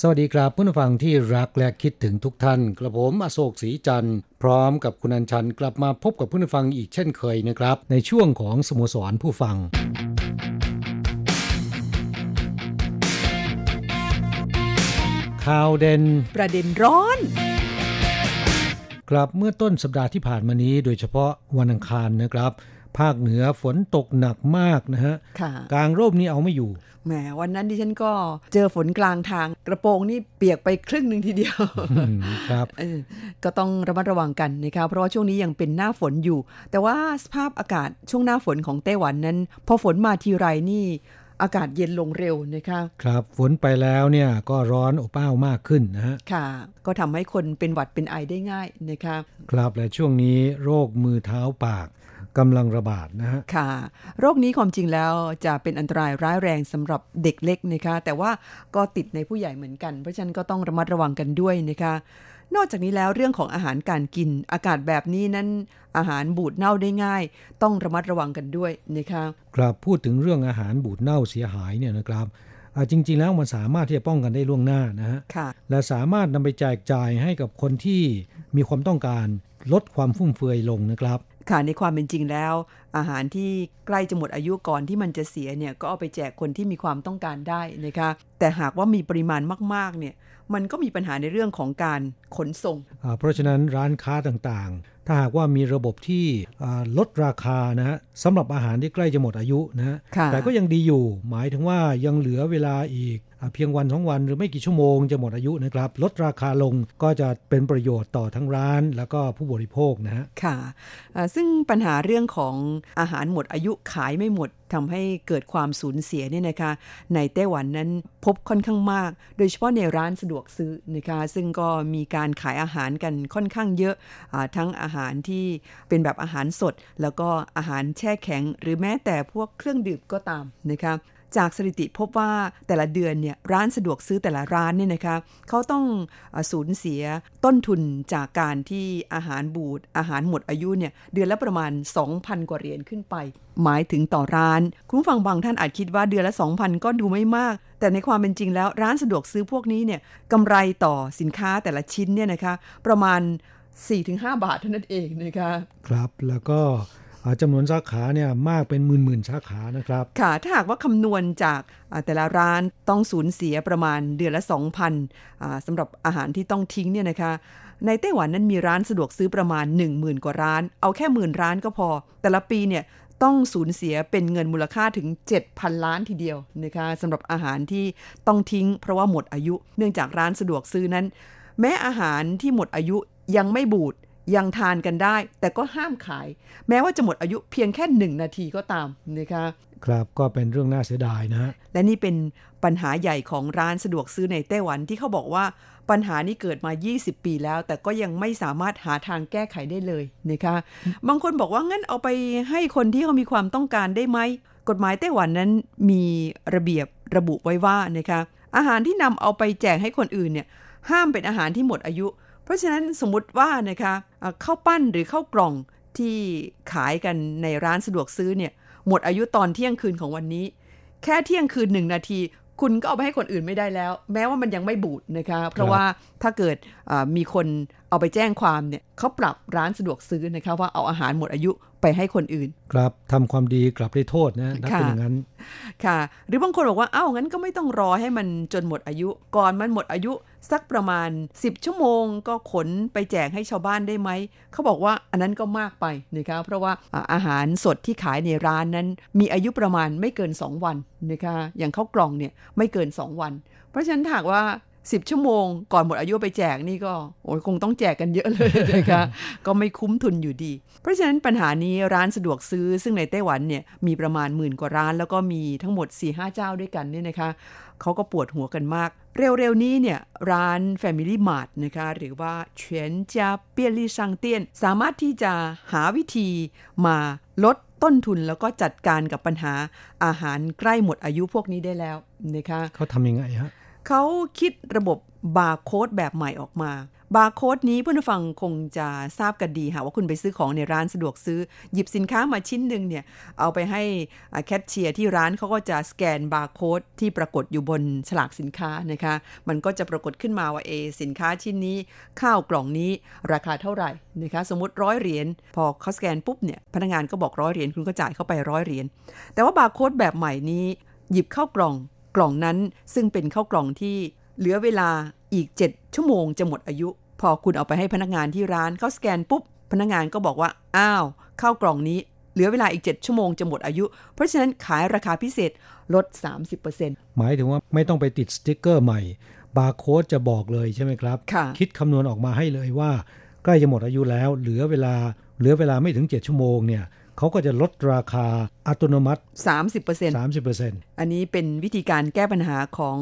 สวัสดีครับผู้ฟังที่รักและคิดถึงทุกท่าน กระผมอโศกศรีจันทร์พร้อมกับคุณอัญชันกลับมาพบกับผู้ฟังอีกเช่นเคยนะครับ ในช่วงของสโมสรผู้ฟังข่าวเด่นประเด็นร้อนกลับเมื่อต้นสัปดาห์ที่ผ่านมานี้ โดยเฉพาะวันอังคารนะครับ ภาคเหนือฝนตกหนักมากนะฮะค่ะกลางร่มนี่เอาไม่อยู่ แหมวันนั้นดิฉันก็เจอฝนกลางทาง กระโปรงนี่เปียกไปครึ่งหนึ่งทีเดียวอืมครับเออก็ต้องระมัดระวังกันนะคะเพราะว่าช่วงนี้ยังเป็นหน้าฝนอยู่ แต่ว่าสภาพอากาศช่วงหน้าฝนของไต้หวันนั้น พอฝนมาทีไรนี่อากาศเย็นลงเร็วนะคะครับฝนไปแล้วเนี่ยก็ร้อนอบอ้าวมากขึ้นนะฮะค่ะ ก็ทำให้คนเป็นหวัดเป็นไอได้ง่ายนะคะครับและช่วงนี้โรคมือเท้าปาก กำลังระบาดนะฮะค่ะ โรคนี้ความจริงแล้วจะเป็นอันตรายร้ายแรงสำหรับเด็กเล็กนะคะ แต่ว่าก็ติดในผู้ใหญ่เหมือนกัน เพราะฉะนั้นก็ต้องระมัดระวังกันด้วยนะคะ นอกจากนี้แล้วเรื่องของอาหารการกินอากาศแบบนี้นั้นอาหารบูดเน่าได้ง่าย ต้องระมัดระวังกันด้วยนะคะครับพูดถึงเรื่องอาหารบูดเน่าเสียหายเนี่ยนะครับอ่าจริง ๆ แล้วมันสามารถที่จะป้องกันได้ล่วงหน้านะฮะค่ะและสามารถนำไปแจกจ่ายให้กับคนที่มีความต้องการลดความฟุ่มเฟือยลงนะครับ ค่ะในความเป็นจริงแล้ว อาหารที่ใกล้จะหมดอายุก่อนที่มันจะเสียเนี่ยก็เอาไปแจกคนที่มีความต้องการได้นะคะแต่หากว่ามีปริมาณมากๆเนี่ยมันก็มีปัญหาในเรื่องของการขนส่ง เพราะฉะนั้นร้านค้าต่างๆ ถ้าหากว่ามีระบบที่อ่าลดราคานะฮะสำหรับอาหารที่ใกล้จะหมดอายุนะฮะค่ะแต่ก็ยังดีอยู่ หมายถึงว่ายังเหลือเวลาอีกอาเพียงวันสองวันหรือไม่กี่ชั่วโมงจะหมดอายุนะครับ ลดราคาลงก็จะเป็นประโยชน์ต่อทั้งร้าน แล้วก็ผู้บริโภคนะฮะค่ะอ่าซึ่งปัญหาเรื่องของอาหารหมดอายุขายไม่หมดทำให้เกิดความสูญเสียเนี่ยนะคะ ในไต้หวันนั้นพบค่อนข้างมาก โดยเฉพาะในร้านสะดวกซื้อนะคะ ซึ่งก็มีการขายอาหารกันค่อนข้างเยอะอาทั้งอาหารที่เป็นแบบอาหารสด แล้วก็อาหารแช่แข็ง หรือแม้แต่พวกเครื่องดื่มก็ตามนะคะจากสถิติพบว่าแต่ละเดือนเนี่ยร้านสะดวกซื้อแต่ละร้านเนี่ยนะคะเขาต้องอสูญเสียต้นทุนจากการที่อาหารบูดอาหารหมดอายุเนี่ยเดือนละประมาณ 2,000 กว่าเหรียญขึ้นไป หมายถึงต่อร้าน คุณผู้ฟังบางท่านอาจคิดว่าเดือนละ 2,000 ก็ดูไม่มาก แต่ในความเป็นจริงแล้วร้านสะดวกซื้อพวกนี้เนี่ยกำไรต่อสินค้าแต่ละชิ้นเนี่ยนะคะประมาณ 4-5 บาทเท่านั้นเองนะคะครับแล้วก็อ่าจำนวนสาขาเนี่ยมากเป็นหมื่นๆสาขานะครับ ค่ะ ถ้าหากว่าคำนวณจากอ่าแต่ละร้านต้องสูญเสียประมาณเดือนละ 2,000อ่าสำหรับอาหารที่ต้องทิ้งเนี่ยนะคะ ในไต้หวันนั้นมีร้านสะดวกซื้อประมาณ 10,000 กว่าร้าน เอาแค่หมื่นร้านก็พอ แต่ละปีเนี่ยต้องสูญเสียเป็นเงินมูลค่าถึง 7,000 ล้านทีเดียวนะคะสำหรับอาหารที่ต้องทิ้งเพราะว่าหมดอายุ เนื่องจากร้านสะดวกซื้อนั้น แม้อาหารที่หมดอายุ ยังไม่บูดยังทานกันได้ แต่ก็ห้ามขาย แม้ว่าจะหมดอายุเพียงแค่หนึ่งนาทีก็ตามนะคะครับก็เป็นเรื่องน่าเสียดายนะฮะและนี่เป็นปัญหาใหญ่ของร้านสะดวกซื้อในไต้หวันที่เขาบอกว่าปัญหานี้เกิดมา 20 ปีแล้ว แต่ก็ยังไม่สามารถหาทางแก้ไขได้เลยนะคะบางคนบอกว่างั้นเอาไปให้คนที่เขามีความต้องการได้ไหมกฎหมายไต้หวันนั้นมีระเบียบระบุไว้ว่านะคะอาหารที่นำเอาไปแจกให้คนอื่นเนี่ยห้ามเป็นอาหารที่หมดอายุ เพราะฉะนั้นสมมติว่านะคะข้าวปั้นหรือข้าวกล่องที่ขายกันในร้านสะดวกซื้อเนี่ยหมดอายุตอนเที่ยงคืนของวันนี้ แค่เที่ยงคืนหนึ่งนาที คุณก็เอาไปให้คนอื่นไม่ได้แล้ว แม้ว่ามันยังไม่บูดนะคะเพราะว่าถ้าเกิดมีคนเอาไปแจ้งความเนี่ยเขาปรับร้านสะดวกซื้อนะคะว่าเอาอาหารหมดอายุ ไปให้คนอื่น ครับทำความดีกลับได้โทษนะถ้าเป็นอย่างนั้น ค่ะ หรือบางคนบอกว่าเอ้างั้นก็ไม่ต้องรอให้มันจนหมดอายุ ก่อนมันหมดอายุสักประมาณ 10 ชั่วโมง ก็ขนไปแจกให้ชาวบ้านได้ไหม เขาบอกว่าอันนั้นก็มากไปนะคะเพราะว่าอาหารสดที่ขายในร้านนั้น มีอายุประมาณไม่เกิน 2 วันนะคะอย่างข้าวกล่องเนี่ยไม่เกิน 2 วัน เพราะฉะนั้นหากว่า 10ชั่วโมง ก่อนหมดอายุไปแจกนี่ก็โอ้ยคงต้องแจกกันเยอะเลยนะคะก็ไม่คุ้มทุนอยู่ดี เพราะฉะนั้นปัญหานี้ร้านสะดวกซื้อซึ่งในไต้หวันเนี่ยมีประมาณหมื่นกว่าร้าน แล้วก็มีทั้งหมด4-5เจ้าด้วยกันเนี่ยนะคะเขาก็ปวดหัวกันมาก เร็วๆนี้เนี่ยร้าน Family Mart นะคะหรือว่า全家便利商店 สามารถที่จะหาวิธีมาลดต้นทุนแล้วก็จัดการกับปัญหาอาหารใกล้หมดอายุพวกนี้ได้แล้วนะคะเขาทำยังไงฮะ เขาคิดระบบบาร์โค้ดแบบใหม่ออกมา บาร์โค้ดนี้เพื่อนผู้ฟังคงจะทราบกันดีค่ะว่าคุณไปซื้อของในร้านสะดวกซื้อ หยิบสินค้ามาชิ้นหนึ่งเนี่ยเอาไปให้แคชเชียร์ที่ร้านเขาก็จะสแกนบาร์โค้ดที่ปรากฏอยู่บนฉลากสินค้านะคะ มันก็จะปรากฏขึ้นมาว่าเอสินค้าชิ้นนี้ ข้าวกล่องนี้ราคาเท่าไหร่นะคะสมมติร้อยเหรียญพอเขาสแกนปุ๊บเนี่ยพนักงานก็บอกร้อยเหรียญคุณก็จ่ายเข้าไปร้อยเหรียญแต่ว่าบาร์โค้ดแบบใหม่นี้หยิบเข้ากล่อง กล่องนั้นซึ่งเป็นข้าวกล่องที่เหลือเวลาอีก 7 ชั่วโมงจะหมดอายุ พอคุณเอาไปให้พนักงานที่ร้านเขาสแกนปุ๊บ พนักงานก็บอกว่า อ้าวข้าวกล่องนี้เหลือเวลาอีก 7 ชั่วโมงจะหมดอายุ เพราะฉะนั้นขายราคาพิเศษลด 30%หมายถึงว่าไม่ต้องไปติดสติ๊กเกอร์ใหม่ บาร์โค้ดจะบอกเลยใช่ไหมครับค่ะคิดคำนวณออกมาให้เลยว่า ใกล้จะหมดอายุแล้ว เหลือเวลาเหลือเวลาไม่ถึง 7 ชั่วโมงเนี่ย เขาก็จะลดราคาอัตโนมัติ 30% 30%อันนี้เป็นวิธีการแก้ปัญหาของ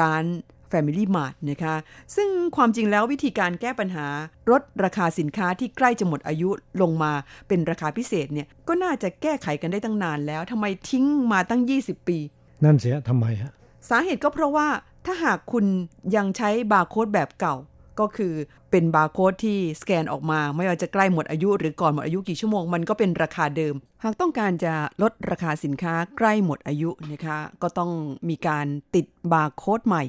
ร้าน Family Mart นะคะ ซึ่งความจริงแล้ววิธีการแก้ปัญหาลดราคาสินค้าที่ใกล้จะหมดอายุลงมาเป็นราคาพิเศษเนี่ยก็น่าจะแก้ไขกันได้ตั้งนานแล้วทำไมทิ้งมาตั้ง 20 ปี นั่นเสียทำไมฮะสาเหตุก็เพราะว่าถ้าหากคุณยังใช้บาร์โค้ดแบบเก่า ก็คือเป็นบาร์โค้ดที่สแกนออกมา ไม่ว่าจะใกล้หมดอายุหรือก่อนหมดอายุกี่ชั่วโมงมันก็เป็นราคาเดิม หากต้องการจะลดราคาสินค้าใกล้หมดอายุนะคะ ก็ต้องมีการติดบาร์โค้ดใหม่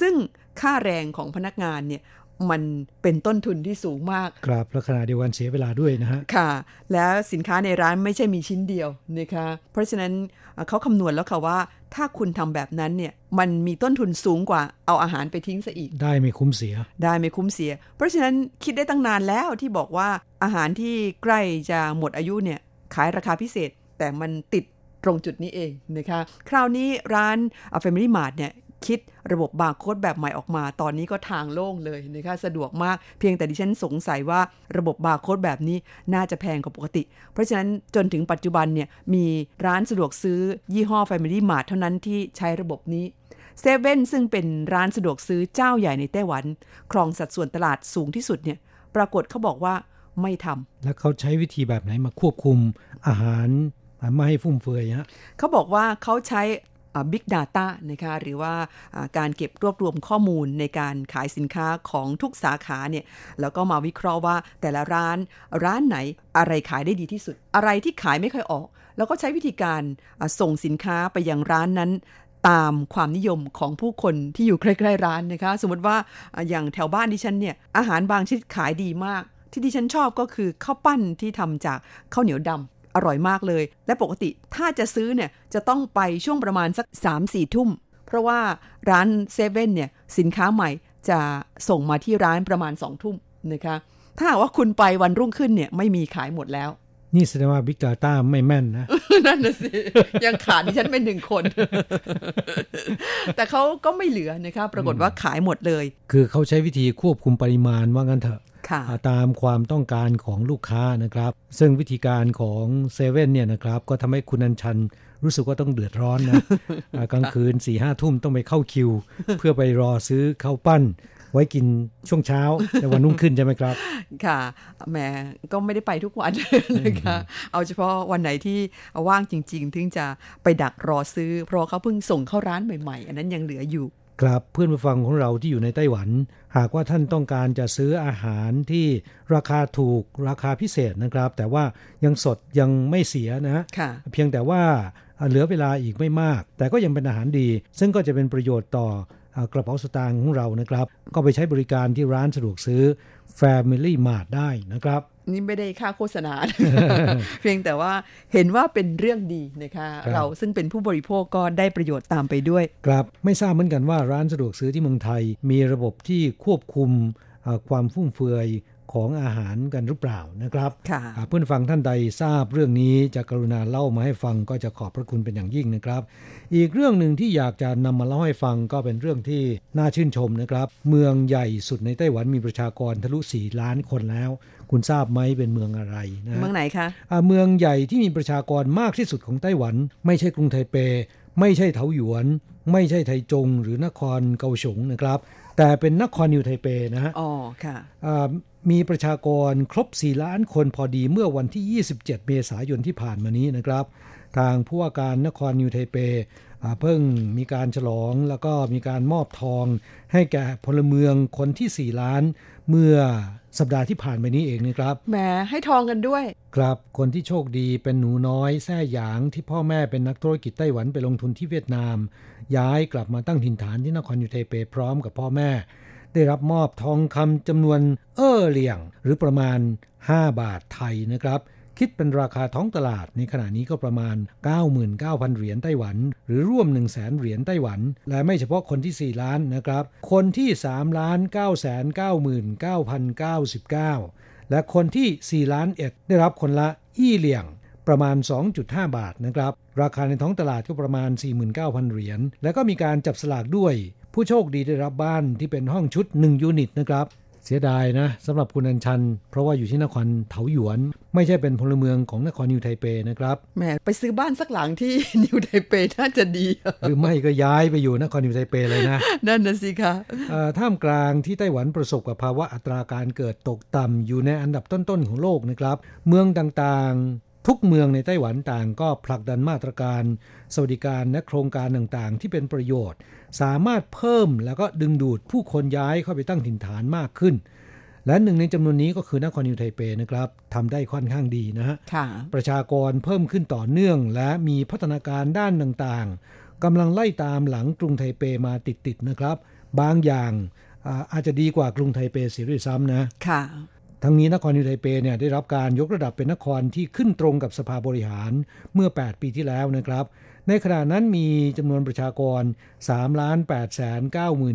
ซึ่งค่าแรงของพนักงานเนี่ยมันเป็นต้นทุนที่สูงมาก ครับและขณะเดียวกันเสียเวลาด้วยนะฮะ ค่ะ แล้วสินค้าในร้านไม่ใช่มีชิ้นเดียวนะคะ เพราะฉะนั้นเอ่อเขาคำนวณแล้วค่ะว่า ถ้าคุณทำแบบนั้นเนี่ยมันมีต้นทุนสูงกว่าเอาอาหารไปทิ้งซะอีก ได้ไม่คุ้มเสีย ได้ไม่คุ้มเสีย เพราะฉะนั้นคิดได้ตั้งนานแล้วที่บอกว่าอาหารที่ใกล้จะหมดอายุเนี่ยขายราคาพิเศษ แต่มันติดตรงจุดนี้เองนะคะ คราวนี้ร้าน Family Mart เนี่ย คิดระบบบาร์โค้ดแบบใหม่ออกมา ตอนนี้ก็ทางโล่งเลยนะคะสะดวกมากเพียงแต่ดิฉันสงสัยว่าระบบบาร์โค้ดแบบนี้น่าจะแพงกว่าปกติ เพราะฉะนั้นจนถึงปัจจุบันเนี่ยมีร้านสะดวกซื้อยี่ห้อ Family Mart เท่านั้นที่ใช้ระบบนี้เซเว่นซึ่งเป็นร้านสะดวกซื้อเจ้าใหญ่ในไต้หวัน ครองสัดส่วนตลาดสูงที่สุดเนี่ยปรากฏเขาบอกว่าไม่ทำแล้วเขาใช้วิธีแบบไหนมาควบคุมอาหารไม่ให้ฟุ่มเฟือยฮะเขาบอกว่าเขาใช้ Big Data นะคะหรือว่าการเก็บรวบรวมข้อมูลในการขายสินค้าของทุกสาขาเนี่ยแล้วก็มาวิเคราะห์ว่าแต่ละร้านร้านไหนอะไรขายได้ดีที่สุด อะไรที่ขายไม่ค่อยออก แล้วก็ใช้วิธีการส่งสินค้าไปยังร้านนั้นตามความนิยมของผู้คนที่อยู่ใกล้ๆร้านนะคะ สมมติว่าอย่างแถวบ้านดิฉันเนี่ยอาหารบางชนิดขายดีมาก ที่ดิฉันชอบก็คือข้าวปั้นที่ทำจากข้าวเหนียวดำ อร่อยมากเลย และปกติถ้าจะซื้อเนี่ยจะต้องไปช่วงประมาณสัก 3-4 ทุ่ม เพราะว่าร้านเซเว่นเนี่ยสินค้าใหม่จะส่งมาที่ร้านประมาณ2ทุ่มนะคะถ้าว่าคุณไปวันรุ่งขึ้นเนี่ยไม่มีขายหมดแล้ว นี่แสดงว่า Big Data ไม่แม่นนะ นั่นน่ะสิ ยังขาดดิฉันเป็นหนึ่งคน แต่เขาก็ไม่เหลือนะคะปรากฏว่าขายหมดเลย คือเขาใช้วิธีควบคุมปริมาณว่างั้นเถอะค่ะอ่าตามความต้องการของลูกค้านะครับ ซึ่งวิธีการของเซเว่นเนี่ยนะครับ ก็ทำให้คุณอัญชันรู้สึกว่าต้องเดือดร้อนนะอ่ากลางคืน4ี่ห้าทุ่มต้องไปเข้าคิว เพื่อไปรอซื้อข้าวปั้น ไว้กินช่วงเช้าในวันรุ่งขึ้นใช่ไหมครับ ค่ะแหมก็ไม่ได้ไปทุกวันนะคะเอาเฉพาะวันไหนที่ว่างจริง ๆ ถึงจะไปดักรอซื้อ เพราะเขาเพิ่งส่งเข้าร้านใหม่ๆ อันนั้นยังเหลืออยู่ครับเพื่อนผู้ฟังของเราที่อยู่ในไต้หวัน หากว่าท่านต้องการจะซื้ออาหารที่ราคาถูกราคาพิเศษนะครับ แต่ว่ายังสดยังไม่เสียนะค่ะเพียงแต่ว่าเหลือเวลาอีกไม่มาก แต่ก็ยังเป็นอาหารดี ซึ่งก็จะเป็นประโยชน์ต่ออ กระเป๋าสตางค์ของเรานะครับ ก็ไปใช้บริการที่ร้านสะดวกซื้อ Family Mart ได้นะครับนี่ไม่ได้ค่าโฆษณา เพียงแต่ว่าเห็นว่าเป็นเรื่องดีนะคะเราซึ่งเป็นผู้บริโภคก็ได้ประโยชน์ตามไปด้วย ครับไม่ทราบเหมือนกันว่าร้านสะดวกซื้อที่เมืองไทย มีระบบที่ควบคุมความฟุ่มเฟือย ของอาหารกันหรือเปล่านะครับค่ะเพื่อนฟังท่านใดทราบเรื่องนี้จะกรุณาเล่ามาให้ฟังก็จะขอบพระคุณเป็นอย่างยิ่งนะครับ อีกเรื่องหนึ่งที่อยากจะนำมาเล่าให้ฟังก็เป็นเรื่องที่น่าชื่นชมนะครับ เมืองใหญ่สุดในไต้หวันมีประชากรทะลุสี่ล้านคนแล้ว คุณทราบไหมเป็นเมืองอะไรนะเมืองไหนคะะเมืองใหญ่ที่มีประชากรมากที่สุดของไต้หวัน ไม่ใช่กรุงไทเป ไม่ใช่เถาหยวน ไม่ใช่ไทจง หรือนครเกาฉงนะครับแต่เป็นนครนิวไทเปนะฮะอ๋อค่ะ มีประชากรครบ 4 ล้านคนพอดีเมื่อวันที่ 27 เมษายนที่ผ่านมานี้นะครับ ทางผู้ว่าการนครนิวไทเปเพิ่งมีการฉลองแล้วก็มีการมอบทอง ให้แก่พลเมืองคนที่ 4 ล้าน เมื่อสัปดาห์ที่ผ่านไปนี้เองนะครับ แหมให้ทองกันด้วย ครับ คนที่โชคดีเป็นหนูน้อยแท่หยางที่พ่อแม่เป็นนักธุรกิจไต้หวันไปลงทุนที่เวียดนาม ย้ายกลับมาตั้งถิ่นฐานที่นครนิวไทเปพร้อมกับพ่อแม่ ได้รับมอบทองคำจำนวนเอ้อเหลี่ยง หรือประมาณ 5 บาทไทยนะครับคิดเป็นราคาท้องตลาดในขณะนี้ก็ประมาณ 99,000 เหรียญไต้หวัน หรือร่วม 1 0 0 0 0แเหรียญไต้หวัน และไม่เฉพาะคนที่ 4 ล้านนะครับ คนที่ 3 ล้าน 9 9 9 9 0และคนที่ 4 ล้านเอ็ดได้รับคนละอี้เหลี่ยงประมาณ 2.5 บาทนะครับ ราคาในท้องตลาดก็ประมาณ 49,000 เหรียญ และก็มีการจับสลากด้วย ผู้โชคดีได้รับบ้านที่เป็นห้องชุด 1 ยูนิตนะครับ เสียดายนะสำหรับคุณอัญชัน เพราะว่าอยู่ที่นครเถาหยวน ไม่ใช่เป็นพลเมืองของนครนิวไทเปนะครับแหมไปซื้อบ้านสักหลังที่นิวไทเปน่าจะดี หรือไม่ก็ย้ายไปอยู่นครนิวไทเปเลยนะ นั่นนะสิคะท่ามกลางที่ไต้หวันประสบกับภาวะอัตราการเกิดตกต่ำอยู่ในอันดับต้นๆของโลกนะครับ เมืองต่างๆ ทุกเมืองในไต้หวันต่างก็ผลักดันมาตรการสวัสดิการและโครงการต่างๆ ที่เป็นประโยชน์ สามารถเพิ่มแล้วก็ดึงดูดผู้คนย้ายเข้าไปตั้งถิ่นฐานมากขึ้น และหนึ่งในจำนวนนี้ก็คือนครนิวไทเปนะครับทำได้ค่อนข้างดีนะฮะประชากรเพิ่มขึ้นต่อเนื่อง และมีพัฒนาการด้านต่างๆกำลังไล่ตามหลังกรุงไทเปมาติดๆนะครับ บางอย่างอาจจะดีกว่ากรุงไทเปเสียด้วยซ้ำนะค่ะ ทั้งนี้นครนิวไทเปเนี่ยได้รับการยกระดับเป็นนครที่ขึ้นตรงกับสภาบริหารเมื่อ 8 ปีที่แล้วนะครับ ในขณะนั้นมีจำนวนประชากร 3 ล้าน8แสน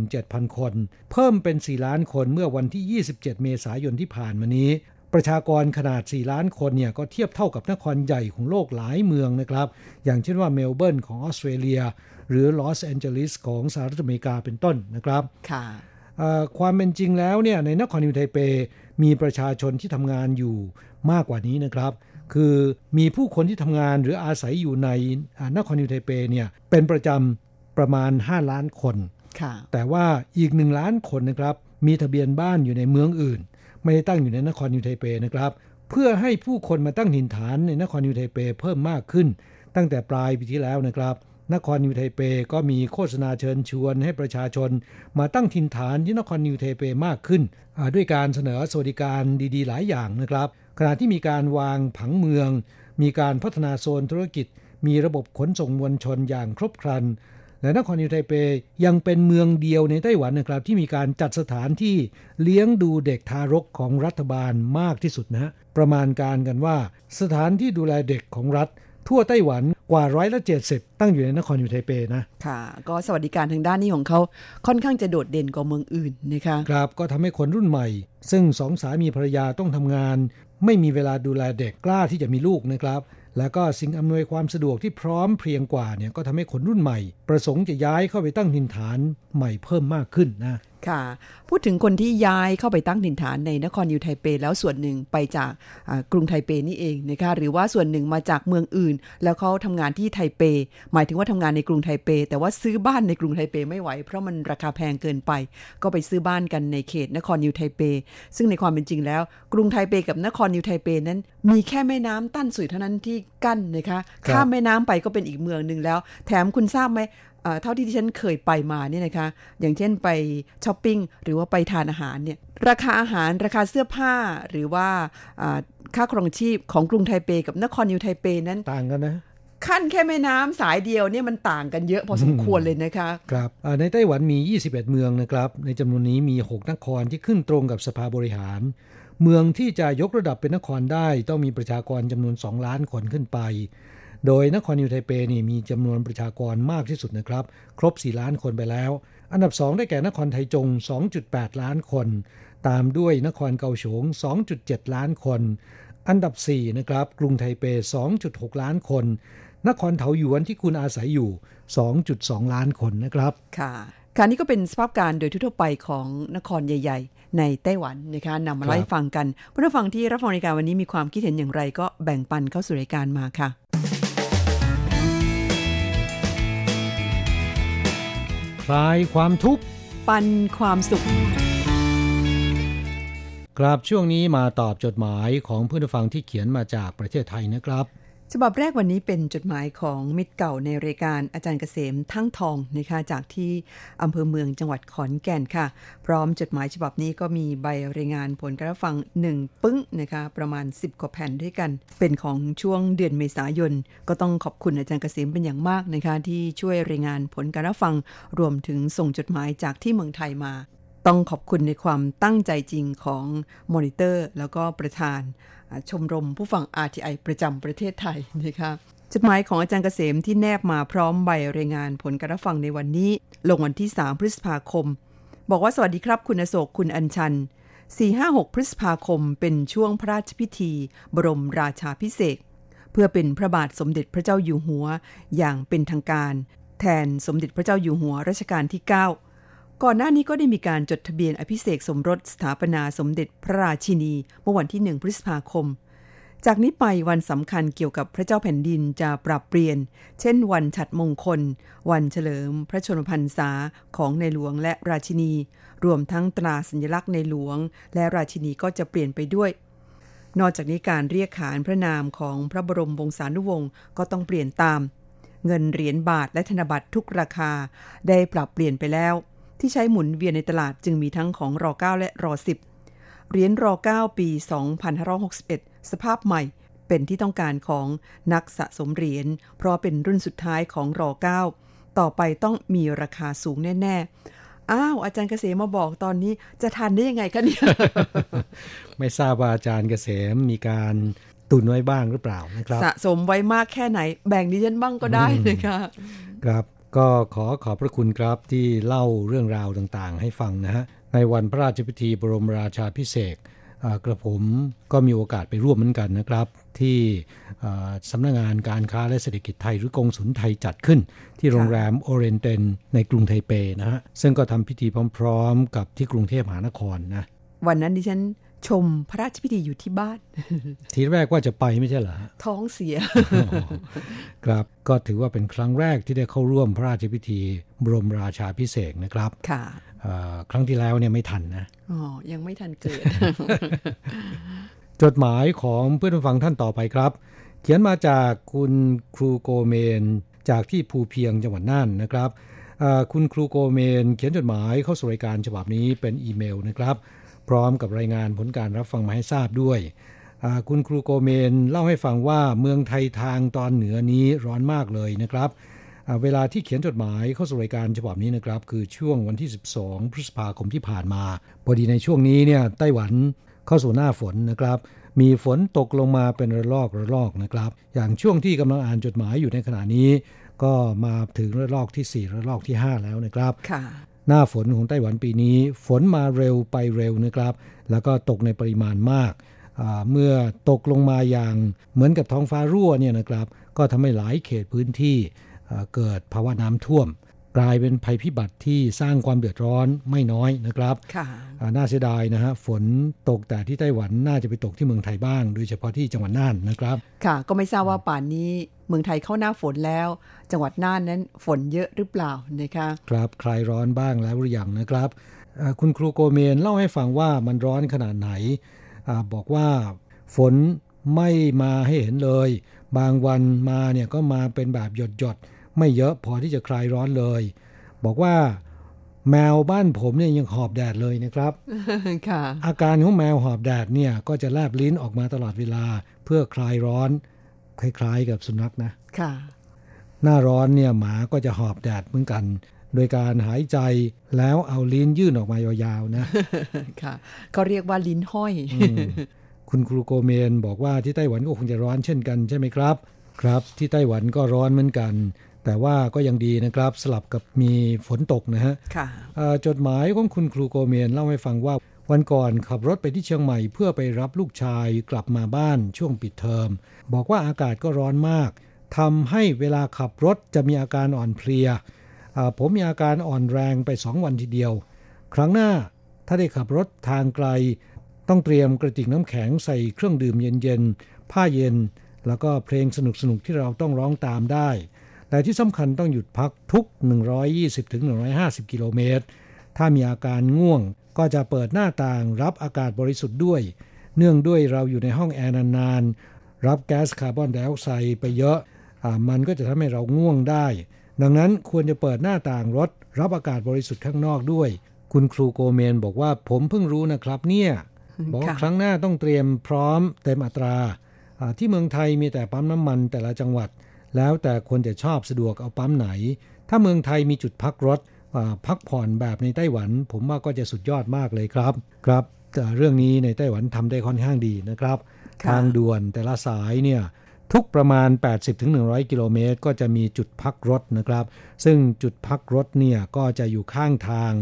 97,000 คน เพิ่มเป็น 4 ล้านคนเมื่อวันที่ 27 เมษายนที่ผ่านมานี้ ประชากรขนาด 4 ล้านคนเนี่ยก็เทียบเท่ากับนครใหญ่ของโลกหลายเมืองนะครับ อย่างเช่นว่าเมลเบิร์นของออสเตรเลีย หรือลอสแอนเจลิสของสหรัฐอเมริกาเป็นต้นนะครับ ค่ะความเป็นจริงแล้วเนี่ยในนครนิวไทเป มีประชาชนที่ทำงานอยู่มากกว่านี้นะครับ คือมีผู้คนที่ทำงานหรืออาศัยอยู่ในนครนิวไทเปเนี่ยเป็นประจำประมาณ 5 ล้านคนแต่ว่าอีกหนึ่งล้านคนนะครับมีทะเบียนบ้านอยู่ในเมืองอื่น ไม่ได้ตั้งอยู่ในนครนิวไทเปนะครับ เพื่อให้ผู้คนมาตั้งถิ่นฐานในนครนิวไทเปเพิ่มมากขึ้น ตั้งแต่ปลายปีที่แล้วนะครับ นครนิวไทเปก็มีโฆษณาเชิญชวนให้ประชาชน มาตั้งถิ่นฐานที่นครนิวไทเปมากขึ้น ด้วยการเสนอสวัสดิการดีๆ หลายอย่างนะครับ ขณะที่มีการวางผังเมือง มีการพัฒนาโซนธุรกิจ มีระบบขนส่งมวลชนอย่างครบครัน และนครนิวไทเปยังเป็นเมืองเดียวในไต้หวันนะครับ ที่มีการจัดสถานที่เลี้ยงดูเด็กทารกของรัฐบาลมากที่สุดนะฮะประมาณการกันว่า สถานที่ดูแลเด็กของรัฐทั่วไต้หวัน กว่าร้อยละเจ็ดสิบตั้งอยู่ในนครนิวไทเปนะ ค่ะ ก็สวัสดิการทางด้านนี้ของเขาค่อนข้างจะโดดเด่นกว่าเมืองอื่นนะคะ ครับ ก็ทำให้คนรุ่นใหม่ ซึ่งสองสามีภรรยาต้องทำงาน ไม่มีเวลาดูแลเด็กกล้าที่จะมีลูกนะครับ แล้วก็สิ่งอำนวยความสะดวกที่พร้อมเพรียงกว่าเนี่ยก็ทำให้คนรุ่นใหม่ ประสงค์จะย้ายเข้าไปตั้งถิ่นฐานใหม่เพิ่มมากขึ้นนะ ค่ะ พูดถึงคนที่ย้ายเข้าไปตั้งถิ่นฐานในนครยูไทเป แล้วส่วนหนึ่งไปจากกรุงไทเปนี่เองนะคะหรือว่าส่วนหนึ่งมาจากเมืองอื่น แล้วเขาทำงานที่ไทเป หมายถึงว่าทำงานในกรุงไทเป แต่ว่าซื้อบ้านในกรุงไทเปไม่ไหว เพราะมันราคาแพงเกินไป ก็ไปซื้อบ้านกันในเขตนครนิวไทเป ซึ่งในความเป็นจริงแล้ว กรุงไทเปกับนครนิวไทเปนั้น มีแค่แม่น้ำตั้นสุยเท่านั้นที่กั้นนะคะข้ามแม่น้ำไปก็เป็นอีกเมืองหนึ่งแล้ว แถมคุณทราบไหม เท่าที่ดิฉันเคยไปมาเนี่ยนะคะ อย่างเช่นไปช้อปปิ้งหรือว่าไปทานอาหารเนี่ยราคาอาหารราคาเสื้อผ้าหรือว่าค่าครองชีพของกรุงไทเปกับนครนิวไทเปนั้นต่างกันนะคั่นแค่แม่น้ำสายเดียวเนี่ยมันต่างกันเยอะพอสมควรเลยนะคะครับในไต้หวันมี 21 เมืองนะครับ ในจำนวนนี้มี 6 นครที่ขึ้นตรงกับสภาบริหาร เมืองที่จะยกระดับเป็นนครได้ ต้องมีประชากรจำนวน 2 ล้านคนขึ้นไป โดยนครนิวไทเปนี่มีจำนวนประชากรมากที่สุดนะครับ ครบ 4 ล้านคนไปแล้ว อันดับ 2 ได้แก่นครไทจง 2.8 ล้านคน ตามด้วยนครเกาฉง 2.7 ล้านคน อันดับ 4 นะครับ กรุงไทเป 2.6 ล้านคน นครเถาหยวนที่คุณอาศัยอยู่ 2.2 ล้านคนนะครับ ค่ะการนี้ก็เป็นสภาพการโดยทั่วไปของนครใหญ่ ๆ ในไต้หวันนะคะนำมาไล่ฟังกันผู้ฟังที่รับฟังรายการวันนี้มีความคิดเห็นอย่างไรก็แบ่งปันเข้าสู่รายการมาค่ะ คลายความทุกข์ ปันความสุขครับช่วงนี้มาตอบจดหมายของผู้ฟังที่เขียนมาจากประเทศไทยนะครับ ฉบับแรกวันนี้เป็นจดหมายของมิตรเก่าในรายการอาจารย์เกษมทั้งทองนะคะจากที่อำเภอเมืองจังหวัดขอนแก่นค่ะ พร้อมจดหมายฉบับนี้ก็มีใบรายงานผลการฟังหนึ่งปึ้งนะคะประมาณ 10กว่าแผ่นด้วยกัน เป็นของช่วงเดือนเมษายน ก็ต้องขอบคุณอาจารย์เกษมเป็นอย่างมากนะคะที่ช่วยรายงานผลการฟัง รวมถึงส่งจดหมายจากที่เมืองไทยมา ต้องขอบคุณในความตั้งใจจริงของมอนิเตอร์ แล้วก็ประธาน ชมรมผู้ฟัง RTI ประจำประเทศไทยนะคะจดหมายของอาจารย์เกษมที่แนบมาพร้อมใบรายงานผลการรับฟังในวันนี้ ลงวันที่ 3 พฤษภาคม บอกว่าสวัสดีครับคุณโศกคุณอัญชัน 4-5-6 พฤษภาคม เป็นช่วงพระราชพิธี บรมราชาพิเศษเพื่อเป็นพระบาทสมเด็จพระเจ้าอยู่หัว อย่างเป็นทางการ แทนสมเด็จพระเจ้าอยู่หัวรัชกาลที่ 9 ก่อนหน้านี้ก็ได้มีการจดทะเบียนอภิเษกสมรสสถาปนาสมเด็จพระราชินี เมื่อวันที่หนึ่งพฤษภาคม จากนี้ไปวันสำคัญเกี่ยวกับพระเจ้าแผ่นดินจะปรับเปลี่ยน เช่น วันฉัดมงคล วันเฉลิม พระชนมพรรษาของในหลวงและราชินี รวมทั้งตราสัญลักษณ์ในหลวง และราชินีก็จะเปลี่ยนไปด้วย นอกจากนี้การเรียกขานพระนามของพระบรมวงศานุวงศ์ก็ต้องเปลี่ยนตาม เงินเหรียญบาทและธนบัตรทุกราคาได้ปรับเปลี่ยนไปแล้ว ที่ใช้หมุนเวียนในตลาดจึงมีทั้งของรอ9และรอ10เหรียญรอ9ปี 2561 สภาพใหม่เป็นที่ต้องการของนักสะสมเหรียญเพราะเป็นรุ่นสุดท้ายของรอ9ต่อไปต้องมีราคาสูงแน่ ๆ อ้าว อาจารย์เกษมมาบอกตอนนี้จะทันได้ยังไงคะเนี่ย ไม่ทราบว่าอาจารย์เกษมมีการตุนไว้บ้างหรือเปล่านะครับ สะสมไว้มากแค่ไหน แบ่งดิฉันบ้างก็ได้นะคะ ครับ ก็ขอขอบพระคุณครับที่เล่าเรื่องราวต่างๆ ให้ฟังนะฮะในวันพระราชพิธีบรมราชาพิเศษกระผมก็มีโอกาสไปร่วมเหมือนกันนะครับ ที่สำนักงงานการค้าและเศรษฐกิจไทยหรือกองสุลไทยจัดขึ้น ที่โรงแรมโอเรนเตนในกรุงไทเปนะฮะซึ่งก็ทำพิธีพร้อม ๆ กับที่กรุงเทพมหานครนะวันนั้นดิฉัน ชมพระราชพิธีอยู่ที่บ้าน ทีแรกว่าจะไปไม่ใช่เหรอท้องเสีย ครับก็ถือว่าเป็นครั้งแรกที่ได้เข้าร่วมพระราชพิธีบรมราชาพิเศษนะครับ ค่ะครั้งที่แล้วเนี่ยไม่ทันนะอ๋อยังไม่ทันเกิด จดหมายของเพื่อนฟังท่านต่อไปครับ เขียนมาจากคุณครูโกเมน จากที่ภูเพียงจังหวัดน่านนะครับคุณครูโกเมน เขียนจดหมายเข้าสู่รายการฉบับนี้เป็นอีเมลนะครับ พร้อมกับรายงานผลการรับฟังมาให้ทราบด้วย คุณครูโกเมนเล่าให้ฟังว่าเมืองไทยทางตอนเหนือนี้ร้อนมากเลยนะครับ เวลาที่เขียนจดหมายเข้าสู่รายการฉบับนี้นะครับ คือช่วงวันที่ 12 พฤษภาคมที่ผ่านมา พอดีในช่วงนี้เนี่ยไต้หวันเข้าสู่หน้าฝนนะครับ มีฝนตกลงมาเป็นระลอกระลอกนะครับ อย่างช่วงที่กำลังอ่านจดหมายอยู่ในขณะนี้ ก็มาถึงระลอกที่ 4 ระลอกที่ 5 แล้วนะครับ หน้าฝนของไต้หวันปีนี้ ฝนมาเร็วไปเร็วนะครับ แล้วก็ตกในปริมาณมาก เมื่อตกลงมาอย่างเหมือนกับท้องฟ้ารั่วเนี่ยนะครับ ก็ทำให้หลายเขตพื้นที่เกิดภาวะน้ำท่วม กลายเป็นภัยพิบัติที่สร้างความเดือดร้อนไม่น้อยนะครับน่าเสียดายนะฮะฝนตกแต่ที่ไต้หวันน่าจะไปตกที่เมืองไทยบ้าง โดยเฉพาะที่จังหวัดน่านนะครับ ค่ะ ก็ไม่ทราบว่าป่านนี้เมืองไทยเข้าหน้าฝนแล้ว จังหวัดน่านนั้นฝนเยอะหรือเปล่านะคะครับคลายร้อนบ้างแล้วหรือยังนะครับ คุณครูโกเมนเล่าให้ฟังว่ามันร้อนขนาดไหนอบอกว่าฝนไม่มาให้เห็นเลย บางวันมาเนี่ยก็มาเป็นแบบหยดหยด ไม่เยอะพอที่จะคลายร้อนเลย บอกว่าแมวบ้านผมเนี่ยยังหอบแดดเลยนะครับอาการของแมวหอบแดดเนี่ยก็จะแลบลิ้นออกมาตลอดเวลาเพื่อคลายร้อน คล้ายๆกับสุนัขนะ ค่ะ หน้าร้อนเนี่ยหมาก็จะหอบแดดเหมือนกัน โดยการหายใจแล้วเอาลิ้นยื่นออกมายาวๆนะ ค่ะ เขาเรียกว่าลิ้นห้อย คุณครูโกเมนบอกว่าที่ไต้หวันก็คงจะร้อนเช่นกันใช่ไหมครับ ครับ ที่ไต้หวันก็ร้อนเหมือนกัน แต่ว่าก็ยังดีนะครับสลับกับมีฝนตกนะฮะค่ะอ่าจดหมายของคุณครูโกเมนเล่าให้ฟังว่าวันก่อนขับรถไปที่เชียงใหม่เพื่อไปรับลูกชายกลับมาบ้านช่วงปิดเทอม บอกว่าอากาศก็ร้อนมากทำให้เวลาขับรถจะมีอาการอ่อนเพลียอ่าผมมีอาการอ่อนแรงไปสองวันทีเดียว ครั้งหน้าถ้าได้ขับรถทางไกล ต้องเตรียมกระติกน้ำแข็งใส่เครื่องดื่มเย็นๆผ้าเย็น แล้วก็เพลงสนุกๆที่เราต้องร้องตามได้ แต่ที่สำคัญต้องหยุดพักทุก 120-150 กิโลเมตร ถ้ามีอาการง่วงก็จะเปิดหน้าต่างรับอากาศบริสุทธิ์ด้วย เนื่องด้วยเราอยู่ในห้องแอร์นานๆ รับแก๊สคาร์บอนไดออกไซด์ไปเยอะอามันก็จะทำให้เราง่วงได้ ดังนั้นควรจะเปิดหน้าต่างรถ รับอากาศบริสุทธิ์ข้างนอกด้วย คุณครูโกเมนบอกว่าผมเพิ่งรู้นะครับเนี่ยบอกว่าค่ะครั้งหน้าต้องเตรียมพร้อมเต็มอัตราอ่าที่เมืองไทยมีแต่ปั๊มน้ำมันแต่ละจังหวัด แล้วแต่คนจะชอบสะดวกเอาปั๊มไหน ถ้าเมืองไทยมีจุดพักรถอ่าพักผ่อนแบบในไต้หวัน ผมว่าก็จะสุดยอดมากเลยครับครับแต่เรื่องนี้ในไต้หวันทำได้ค่อนข้างดีนะครับค่ะทางด่วนแต่ละสายเนี่ยทุกประมาณ 80-100 กิโลเมตร ก็จะมีจุดพักรถนะครับ ซึ่งจุดพักรถเนี่ยก็จะอยู่ข้างทาง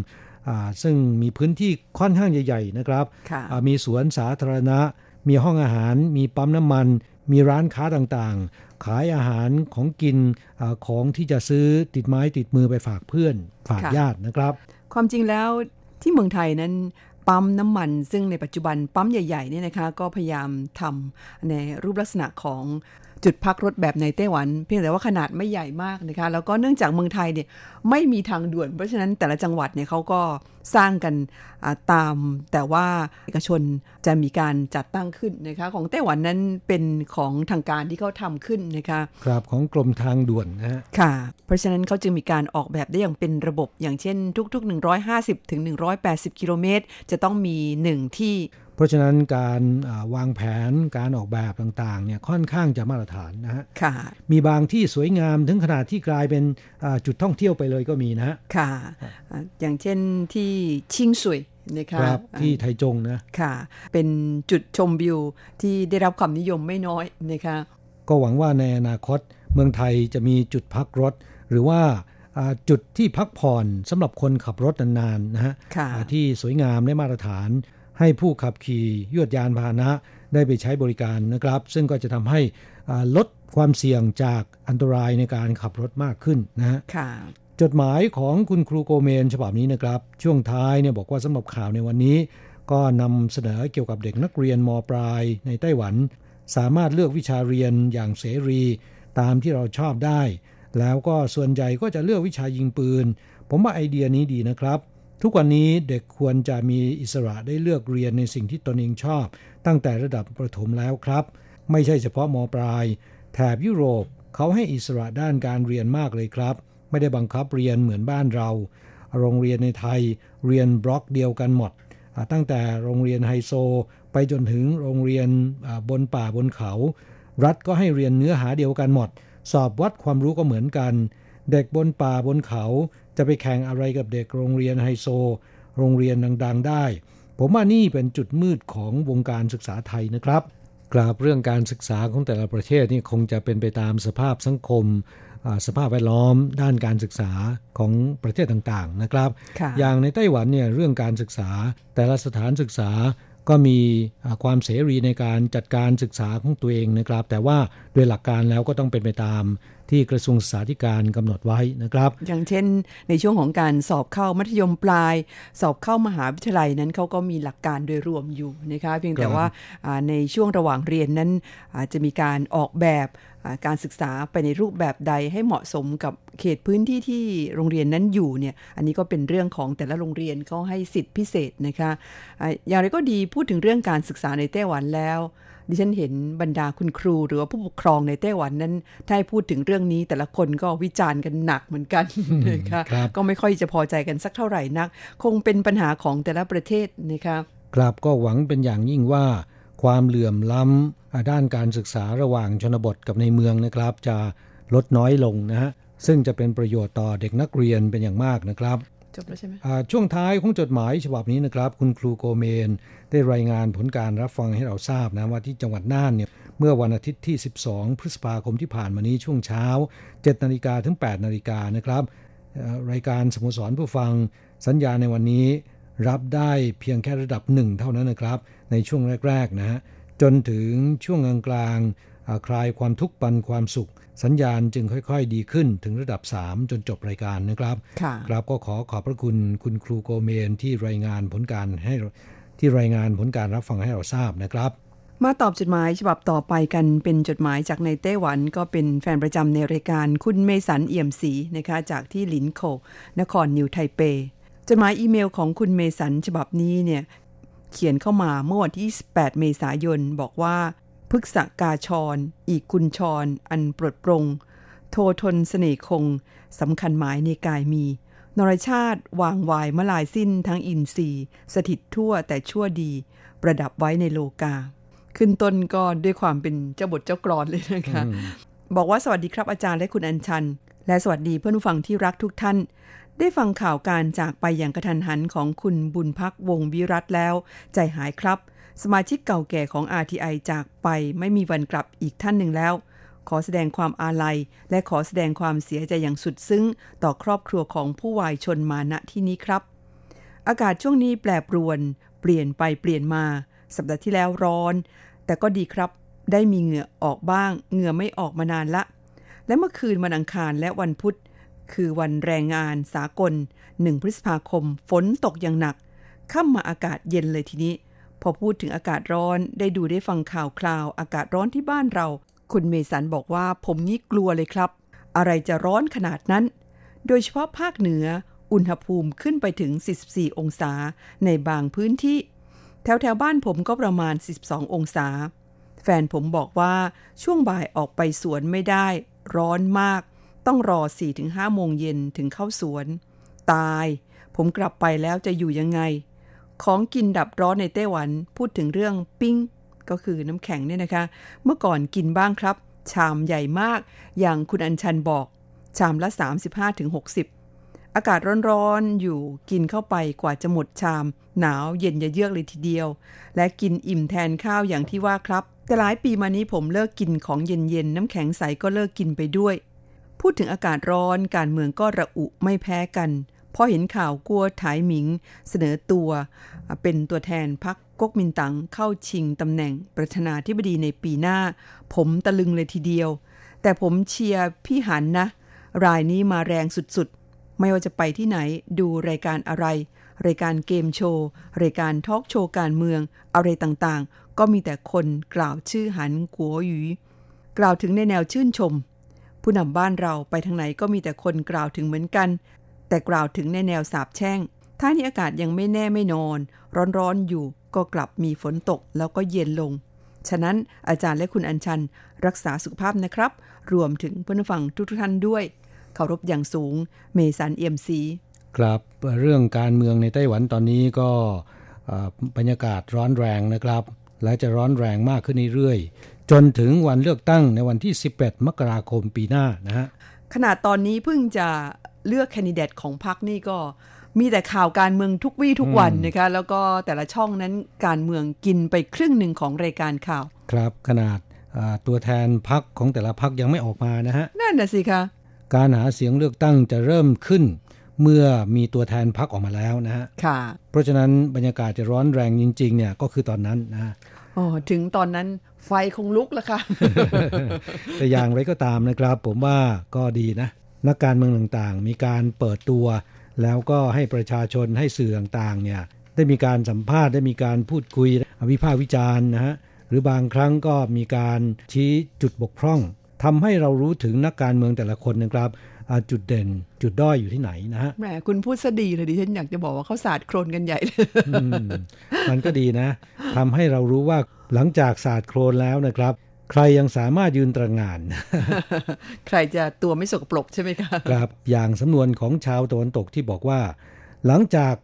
อ่าซึ่งมีพื้นที่ค่อนข้างใหญ่ ๆ นะครับค่ะอ่ามีสวนสาธารณะ มีห้องอาหาร มีปั๊มน้ำมัน มีร้านค้าต่างๆ ขายอาหารของกินอาของที่จะซื้อติดไม้ติดมือไปฝากเพื่อนฝากค่ะญาตินะครับ ความจริงแล้วที่เมืองไทยนั้นปั๊มน้ำมัน ซึ่งในปัจจุบันปั๊มใหญ่ๆเนี่ยนะคะ ก็พยายามทำในรูปลักษณะของจุดพักรถแบบในไต้หวัน เพียงแต่ว่าขนาดไม่ใหญ่มากนะคะ แล้วก็เนื่องจากเมืองไทยเนี่ยไม่มีทางด่วน เพราะฉะนั้นแต่ละจังหวัดเนี่ยเขาก็ สร้างกันอ่าตาม แต่ว่าเอกชนจะมีการจัดตั้งขึ้นนะคะของไต้หวันนั้นเป็นของทางการที่เขาทำขึ้นนะคะครับของกรมทางด่วนนะฮะค่ะ เพราะฉะนั้นเขาจึงมีการออกแบบได้อย่างเป็นระบบอย่างเช่นทุก ๆ 150ถึง180 กิโลเมตร จะต้องมีหนึ่งที่เพราะฉะนั้นการอ่าวางแผนการออกแบบต่างๆเนี่ยค่อนข้างจะมาตรฐานนะฮะค่ะมีบางที่สวยงามถึงขนาดที่กลายเป็นอ่าจุดท่องเที่ยวไปเลยก็มีนะฮะค่ะอ่าอย่างเช่นที่ชิงสุยนะคะครับอ่าที่ไทจงนะค่ะ เป็นจุดชมวิวที่ได้รับความนิยมไม่น้อยนะคะก็หวังว่าในอนาคตเมืองไทยจะมีจุดพักรถ หรือว่าอ่าจุดที่พักผ่อนสำหรับคนขับรถนานๆนะฮะค่ะอ่าที่สวยงามได้มาตรฐาน ให้ผู้ขับขี่ยวดยานพาหนะได้ไปใช้บริการนะครับ ซึ่งก็จะทำให้อ่าลดความเสี่ยงจากอันตรายในการขับรถมากขึ้นนะฮะค่ะ จดหมายของคุณครูโกเมนฉบับนี้นะครับ ช่วงท้ายเนี่ยบอกว่าสำหรับข่าวในวันนี้ ก็นำเสนอเกี่ยวกับเด็กนักเรียนมปลายในไต้หวัน สามารถเลือกวิชาเรียนอย่างเสรี ตามที่เราชอบได้ แล้วก็ส่วนใหญ่ก็จะเลือกวิชายิงปืน ผมว่าไอเดียนี้ดีนะครับ ทุกวันนี้เด็กควรจะมีอิสระได้เลือกเรียนในสิ่งที่ตนเองชอบ ตั้งแต่ระดับประถมแล้วครับ ไม่ใช่เฉพาะมปลาย แถบยุโรปเขาให้อิสระด้านการเรียนมากเลยครับ ไม่ได้บังคับเรียนเหมือนบ้านเรา โรงเรียนในไทยเรียนบล็อกเดียวกันหมด ตั้งแต่โรงเรียนไฮโซ ไปจนถึงโรงเรียนบนป่าบนเขา รัฐก็ให้เรียนเนื้อหาเดียวกันหมด สอบวัดความรู้ก็เหมือนกัน เด็กบนป่าบนเขาจะไปแข่งอะไรกับเด็กโรงเรียนไฮโซ โรงเรียนดังๆได้ ผมว่านี่เป็นจุดมืดของวงการศึกษาไทยนะครับกราบเรื่องการศึกษาของแต่ละประเทศนี่คงจะเป็นไปตามสภาพสังคม สภาพแวดล้อมด้านการศึกษาของประเทศต่างๆนะครับค่ะอย่างในไต้หวันเนี่ยเรื่องการศึกษา แต่ละสถานศึกษาก็มีอ่าความเสรีในการจัดการศึกษาของตัวเองนะครับ แต่ว่าโดยหลักการแล้วก็ต้องเป็นไปตาม ที่กระทรวงศึกษาธิการกำหนดไว้นะครับ อย่างเช่น ในช่วงของการสอบเข้ามัธยมปลาย สอบเข้ามหาวิทยาลัยนั้นเขาก็มีหลักการโดยรวมอยู่นะคะเพียงแต่ครับว่าอ่าในช่วงระหว่างเรียนนั้นอาจจะมีการออกแบบอ่าการศึกษาไปในรูปแบบใดให้เหมาะสมกับเขตพื้นที่ที่โรงเรียนนั้นอยู่เนี่ย อันนี้ก็เป็นเรื่องของแต่ละโรงเรียนเขาให้สิทธิพิเศษนะคะอ่าอย่างไรก็ดีพูดถึงเรื่องการศึกษาในไต้หวันแล้ว ดิฉันเห็นบรรดาคุณครูหรือว่าผู้ปกครองในไต้หวันนั้นถ้าให้พูดถึงเรื่องนี้ แต่ละคนก็วิจารณ์กันหนักเหมือนกันนะคะครับก็ไม่ค่อยจะพอใจกันสักเท่าไหร่นัก คงเป็นปัญหาของแต่ละประเทศนะคะครับก็หวังเป็นอย่างยิ่งว่า ความเหลื่อมล้ำด้านการศึกษาระหว่างชนบทกับในเมืองนะครับ จะลดน้อยลงนะฮะซึ่งจะเป็นประโยชน์ต่อเด็กนักเรียนเป็นอย่างมากนะครับ จบแล้วใช่ไหมช่วงท้ายของจดหมายฉบับนี้นะครับ คุณครูโกเมน ได้รายงานผลการรับฟังให้เราทราบนะว่าที่จังหวัดน่านเนี่ยเมื่อวันอาทิตย์ที่ 12 พฤษภาคมที่ผ่านมานี้ช่วงเช้า 7 นาฬิกาถึง 8 นาฬิกานะครับรายการสโมสรผู้ฟังสัญญาในวันนี้รับได้เพียงแค่ระดับหนึ่งเท่านั้นนะครับ ในช่วงแรกๆนะฮะจนถึงช่วงกลางๆคลายความทุกข์ปันความสุข สัญญาณจึงค่อยๆ ดีขึ้นถึงระดับ 3 จนจบรายการนะครับ ครับก็ขอขอบพระคุณคุณครูโกเมนที่รายงานผลการให้ที่รายงานผลการรับฟังให้เราทราบนะครับ มาตอบจดหมายฉบับต่อไปกันเป็นจดหมายจากในไต้หวันก็เป็นแฟนประจำในรายการคุณเมสันเอี่ยมศรีนะคะจากที่หลินโข่วนครนิวไทเป จดหมายอีเมลของคุณเมสันฉบับนี้เนี่ยเขียนเข้ามาเมื่อวันที่ 28 เมษายน บอกว่า พฤษภกาสรอีกกุญชรอันปลดปลง โททนต์เสน่งคงสำคัญหมายในกายมี นรชาติวางวายมลายสิ้นทั้งอินทรีย์สถิตทั่วแต่ชั่วดี ประดับไว้ในโลกา ขึ้นต้นก็ด้วยความเป็นเจ้าบทเจ้ากรอนเลยนะคะ บอกว่าสวัสดีครับอาจารย์และคุณอัญชัน และสวัสดีเพื่อนผู้ฟังที่รักทุกท่านได้ฟังข่าวการจากไปอย่างกระทันหันของคุณบุญพักวงวิรัตแล้ว ใจหายครับ สมาชิกเก่าแก่ของ RTI จากไปไม่มีวันกลับอีกท่านหนึ่งแล้ว ขอแสดงความอาลัย และขอแสดงความเสียใจอย่างสุดซึ้ง ต่อครอบครัวของผู้วายชนมาณที่นี้ครับ อากาศช่วงนี้แปรปรวน เปลี่ยนไปเปลี่ยนมา สัปดาห์ที่แล้วร้อน แต่ก็ดีครับ ได้มีเหงื่อออกบ้าง เหงื่อไม่ออกมานานละ และเมื่อคืนวันอังคารและวันพุธคือวันแรงงานสากล 1 พฤษภาคม ฝนตกอย่างหนัก ค่ำมาอากาศเย็นเลยทีนี้ พอพูดถึงอากาศร้อนได้ดูได้ฟังข่าวคราว อากาศร้อนที่บ้านเรา คุณเมสันบอกว่าผมนี่กลัวเลยครับ อะไรจะร้อนขนาดนั้น โดยเฉพาะภาคเหนือ อุณหภูมิขึ้นไปถึง 44 องศา ในบางพื้นที่ แถวแถวบ้านผมก็ประมาณ 12 องศา แฟนผมบอกว่าช่วงบ่ายออกไปสวนไม่ได้ ร้อนมาก ต้องรอ 4-5 โมงเย็นถึงเข้าสวน ตาย ผมกลับไปแล้วจะอยู่ยังไง ของกินดับร้อนในไต้หวัน พูดถึงเรื่องปิ้ง ก็คือน้ำแข็งเนี่ยนะคะ เมื่อก่อนกินบ้างครับ ชามใหญ่มาก อย่างคุณอัญชันบอก ชามละ 35-60 อากาศร้อนๆอยู่กินเข้าไปกว่าจะหมดชาม หนาวเย็นเยือกเลยทีเดียว และกินอิ่มแทนข้าวอย่างที่ว่าครับ แต่หลายปีมานี้ผมเลิกกินของเย็นๆน้ำแข็งใสก็เลิกกินไปด้วย พูดถึงอากาศร้อนการเมืองก็ระอุไม่แพ้กัน พอเห็นข่าวกัวถายหมิง เสนอตัว เป็นตัวแทนพรรคก๊กมินตั๋งเข้าชิงตำแหน่งประธานาธิบดีในปีหน้า ผมตะลึงเลยทีเดียว แต่ผมเชียร์พี่หันนะ รายนี้มาแรงสุดๆ ไม่ว่าจะไปที่ไหนดูรายการอะไร รายการเกมโชว์ รายการทอล์กโชว์การเมือง อะไรต่างๆ ก็มีแต่คนกล่าวชื่อหันกัวหยูกล่าวถึงในแนวชื่นชม ผู้นำบ้านเราไปทางไหนก็มีแต่คนกล่าวถึงเหมือนกัน แต่กล่าวถึงในแนวสาบแช่ง ถ้านี้อากาศยังไม่แน่ไม่นอน ร้อนๆอยู่ก็กลับมีฝนตกแล้วก็เย็นลง ฉะนั้นอาจารย์และคุณอัญชัน รักษาสุขภาพนะครับ รวมถึงเพื่อนฟังทุกท่านด้วยเคารพอย่างสูง เมสันเอ็มซีครับเรื่องการเมืองในไต้หวันตอนนี้ก็บรรยากาศร้อนแรงนะครับ และจะร้อนแรงมากขึ้นเรื่อยจนถึงวันเลือกตั้งในวันที่11มกราคมปีหน้านะฮะขนาดตอนนี้เพิ่งจะ เลือกแคนดิเดตของพรรคนี่ก็มีแต่ข่าวการเมืองทุกวี่ทุกวันนะคะแล้วก็แต่ละช่องนั้นการเมืองกินไปครึ่งหนึ่งของรายการข่าว ครับขนาดตัวแทนพรรคของแต่ละพรรคยังไม่ออกมานะฮะนั่นน่ะสิคะการหาเสียงเลือกตั้งจะเริ่มขึ้น เมื่อมีตัวแทนพรรคออกมาแล้วนะฮะค่ะ เพราะฉะนั้นบรรยากาศจะร้อนแรงจริง ๆ เนี่ยก็คือตอนนั้นนะอ๋อถึงตอนนั้นไฟคงลุกแล้วค่ะแต่อย่างไรก็ตามนะครับ ผมว่าก็ดีนะ นักการเมืองต่างๆ มีการเปิดตัว แล้วก็ให้ประชาชนให้สื่อต่างๆเนี่ยได้มีการสัมภาษณ์ได้มีการพูดคุยวิพากษ์วิจารณ์นะฮะหรือบางครั้งก็มีการชี้จุดบกพร่องทำให้เรารู้ถึงนักการเมืองแต่ละคนนะครับจุดเด่นจุดด้อยอยู่ที่ไหนนะฮะแหมคุณพูดซะดีเลยดิฉันอยากจะบอกว่าเขาศาสตร์โครนกันใหญ่เลยมันก็ดีนะทำให้เรารู้ว่าหลังจากศาสตร์โครนแล้วนะครับ ใครยังสามารถยืนตระงาน ใครจะตัวไม่สกปรกใช่ไหมคะครับอย่างสำนวนของชาวตะวันตกที่บอกว่า หลังจาก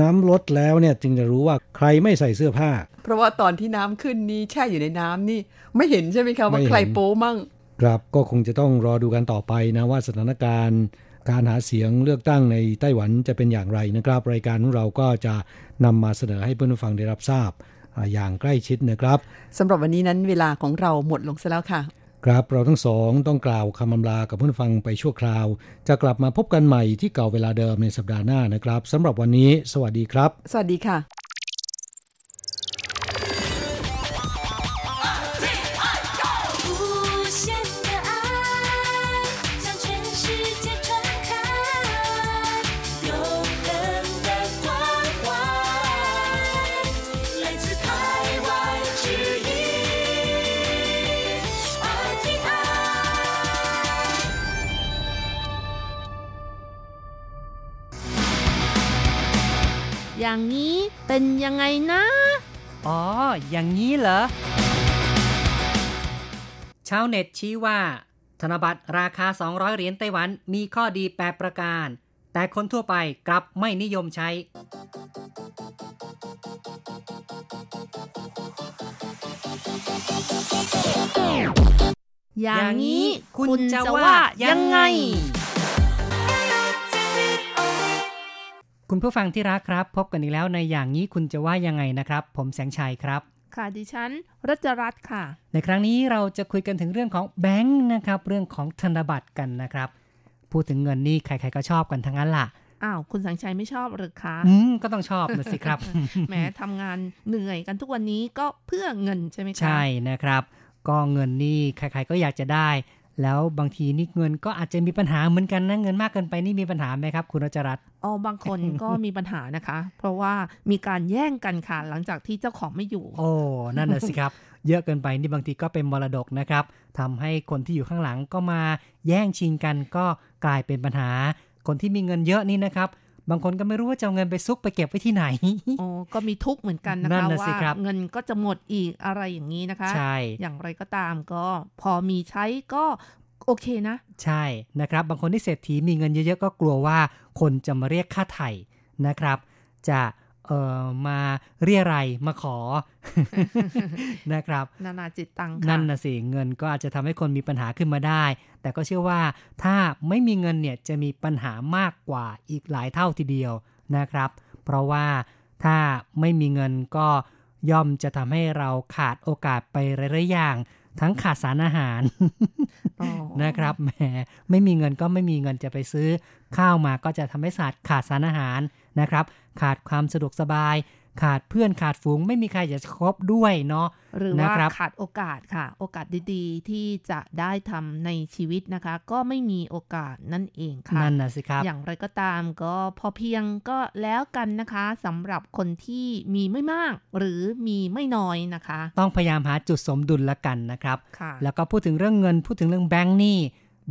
น้ำลดแล้วเนี่ยจึงจะรู้ว่าใครไม่ใส่เสื้อผ้า เพราะว่าตอนที่น้ำขึ้นนี่แช่อยู่ในน้ำนี่ไม่เห็นใช่ไหมคะว่าใครโป๊มั่ง ครับก็คงจะต้องรอดูกันต่อไปนะว่าสถานการณ์การหาเสียงเลือกตั้งในไต้หวันจะเป็นอย่างไรนะครับ รายการของเราก็จะนำมาเสนอให้เพื่อนผู้ฟังได้รับทราบ อย่างใกล้ชิดนะครับสำหรับวันนี้นั้นเวลาของเราหมดลงซะแล้วค่ะ ครับเราทั้งสองต้องกล่าวคำอำลากับเพื่อนฟังไปชั่วคราว จะกลับมาพบกันใหม่ที่เก่าเวลาเดิมในสัปดาห์หน้านะครับสำหรับวันนี้ สวัสดีครับ สวัสดีค่ะ อย่างนี้เป็นยังไงนะ อ๋อ อย่างนี้เหรอ ชาวเน็ตชี้ว่า ธนบัตรราคา 200 เหรียญไต้หวันมีข้อดีแปประการ แต่คนทั่วไปกลับไม่นิยมใช้ อย่างนี้คุณจะว่ายังไง คุณผู้ฟังที่รักครับ พบกันอีกแล้วในอย่างนี้คุณจะว่ายังไงนะครับ ผมแสงชัยครับ ค่ะดิฉันรัชรัตน์ค่ะ ในครั้งนี้เราจะคุยกันถึงเรื่องของแบงค์นะครับ เรื่องของธนบัตรกันนะครับ พูดถึงเงินนี่ใครๆก็ชอบกันทั้งนั้นล่ะอ้าวคุณสังชัยไม่ชอบหรือคะอืมก็ต้องชอบนะสิครับแหมทำงานเหนื่อยกันทุกวันนี้ก็เพื่อเงินใช่ไหมคะใช่นะครับ ก็เงินนี่ใครๆก็อยากจะได้ แล้วบางทีนี่เงินก็อาจจะมีปัญหาเหมือนกันนะเงินมากเกินไปนี่มีปัญหาไหมครับ คุณรัชรัตน์อ๋อบางคนก็มีปัญหานะคะ เพราะว่ามีการแย่งกันค่ะหลังจากที่เจ้าของไม่อยู่ โอ้นั่นน่ะสิครับ เยอะเกินไปนี่บางทีก็เป็นมรดกนะครับทำให้คนที่อยู่ข้างหลังก็มาแย่งชิงกันก็กลายเป็นปัญหา คนที่มีเงินเยอะนี่นะครับ บางคนก็ไม่รู้ว่าจะเอาเงินไปซุกไปเก็บไว้ที่ไหนโอ้ก็มีทุกเหมือนกันนะคะ ว่าเงินก็จะหมดอีกอะไรอย่างนี้นะคะใช่อย่างไรก็ตามก็พอมีใช้ก็โอเคนะ ใช่นะครับ บางคนที่เศรษฐีมีเงินเยอะๆก็กลัวว่าคนจะมาเรียกค่าไถ่นะครับ จะ เอ่อมาเรียอะไรมาขอนะครับ นานาจิตตังนั่นนะสิเงินก็อาจจะทำให้คนมีปัญหาขึ้นมาได้ แต่ก็เชื่อว่าถ้าไม่มีเงินเนี่ยจะมีปัญหามากกว่าอีกหลายเท่าทีเดียวนะครับ เพราะว่าถ้าไม่มีเงินก็ย่อมจะทำให้เราขาดโอกาสไปหลายๆอย่าง ทั้งขาดสารอาหารนะครับแหมไม่มีเงินก็ไม่มีเงินจะไปซื้อ ข้าวมาก็จะทำให้ขาดขาดสารอาหาร นะครับ ขาดความสะดวกสบาย ขาดเพื่อนขาดฝูงไม่มีใครจะคบด้วยเนาะหรือว่าขาดโอกาสค่ะ โอกาสดีๆ ที่จะได้ทำในชีวิตนะคะ ก็ไม่มีโอกาสนั่นเองค่ะนั่นนะสิครับอย่างไรก็ตามก็พอเพียงก็แล้วกันนะคะสำหรับคนที่มีไม่มาก หรือมีไม่น้อยนะคะ ต้องพยายามหาจุดสมดุลละกันนะครับค่ะแล้วก็พูดถึงเรื่องเงินพูดถึงเรื่องแบงก์นี่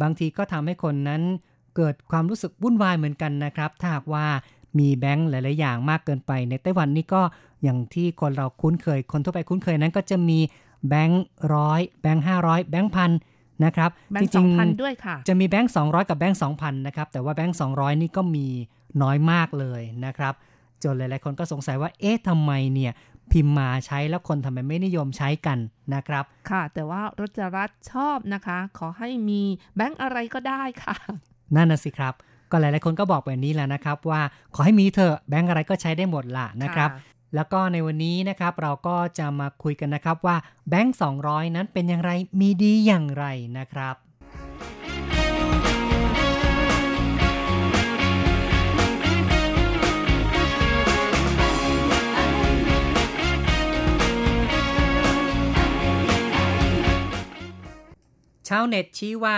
บางทีก็ทำให้คนนั้นเกิดความรู้สึกวุ่นวายเหมือนกันนะครับ ถ้าหากว่า มีแบงค์หลาย ๆ อย่างมากเกินไป ในไต้หวันนี่ก็อย่างที่คนเราคุ้นเคย คนทั่วไปคุ้นเคยนั้นก็จะมีแบงค์ร้อยแบงค์ห้าร้อยแบงค์พันนะครับจริงๆพันด้วยค่ะ จะมีแบงค์สองร้อยกับแบงค์สองพันนะครับ แต่ว่าแบงค์สองร้อยนี่ก็มีน้อยมากเลยนะครับ จนหลาย ๆ คนก็สงสัยว่า เอ๊ะทำไมเนี่ยพิมพ์มาใช้แล้วคนทำไมไม่นิยมใช้กันนะครับ ค่ะ แต่ว่ารจรัตชอบนะคะ ขอให้มีแบงค์อะไรก็ได้ค่ะ นั่นนะสิครับ ก็หลายๆคนก็บอกแบบนี้แล้วนะครับว่าขอให้มีเถอะแบงก์อะไรก็ใช้ได้หมดละนะครับแล้วก็ในวันนี้นะครับเราก็จะมาคุยกันนะครับว่าแบงก์200 นั้นเป็นอย่างไรมีดีอย่างไรนะครับ ชาวเน็ตชี้ว่า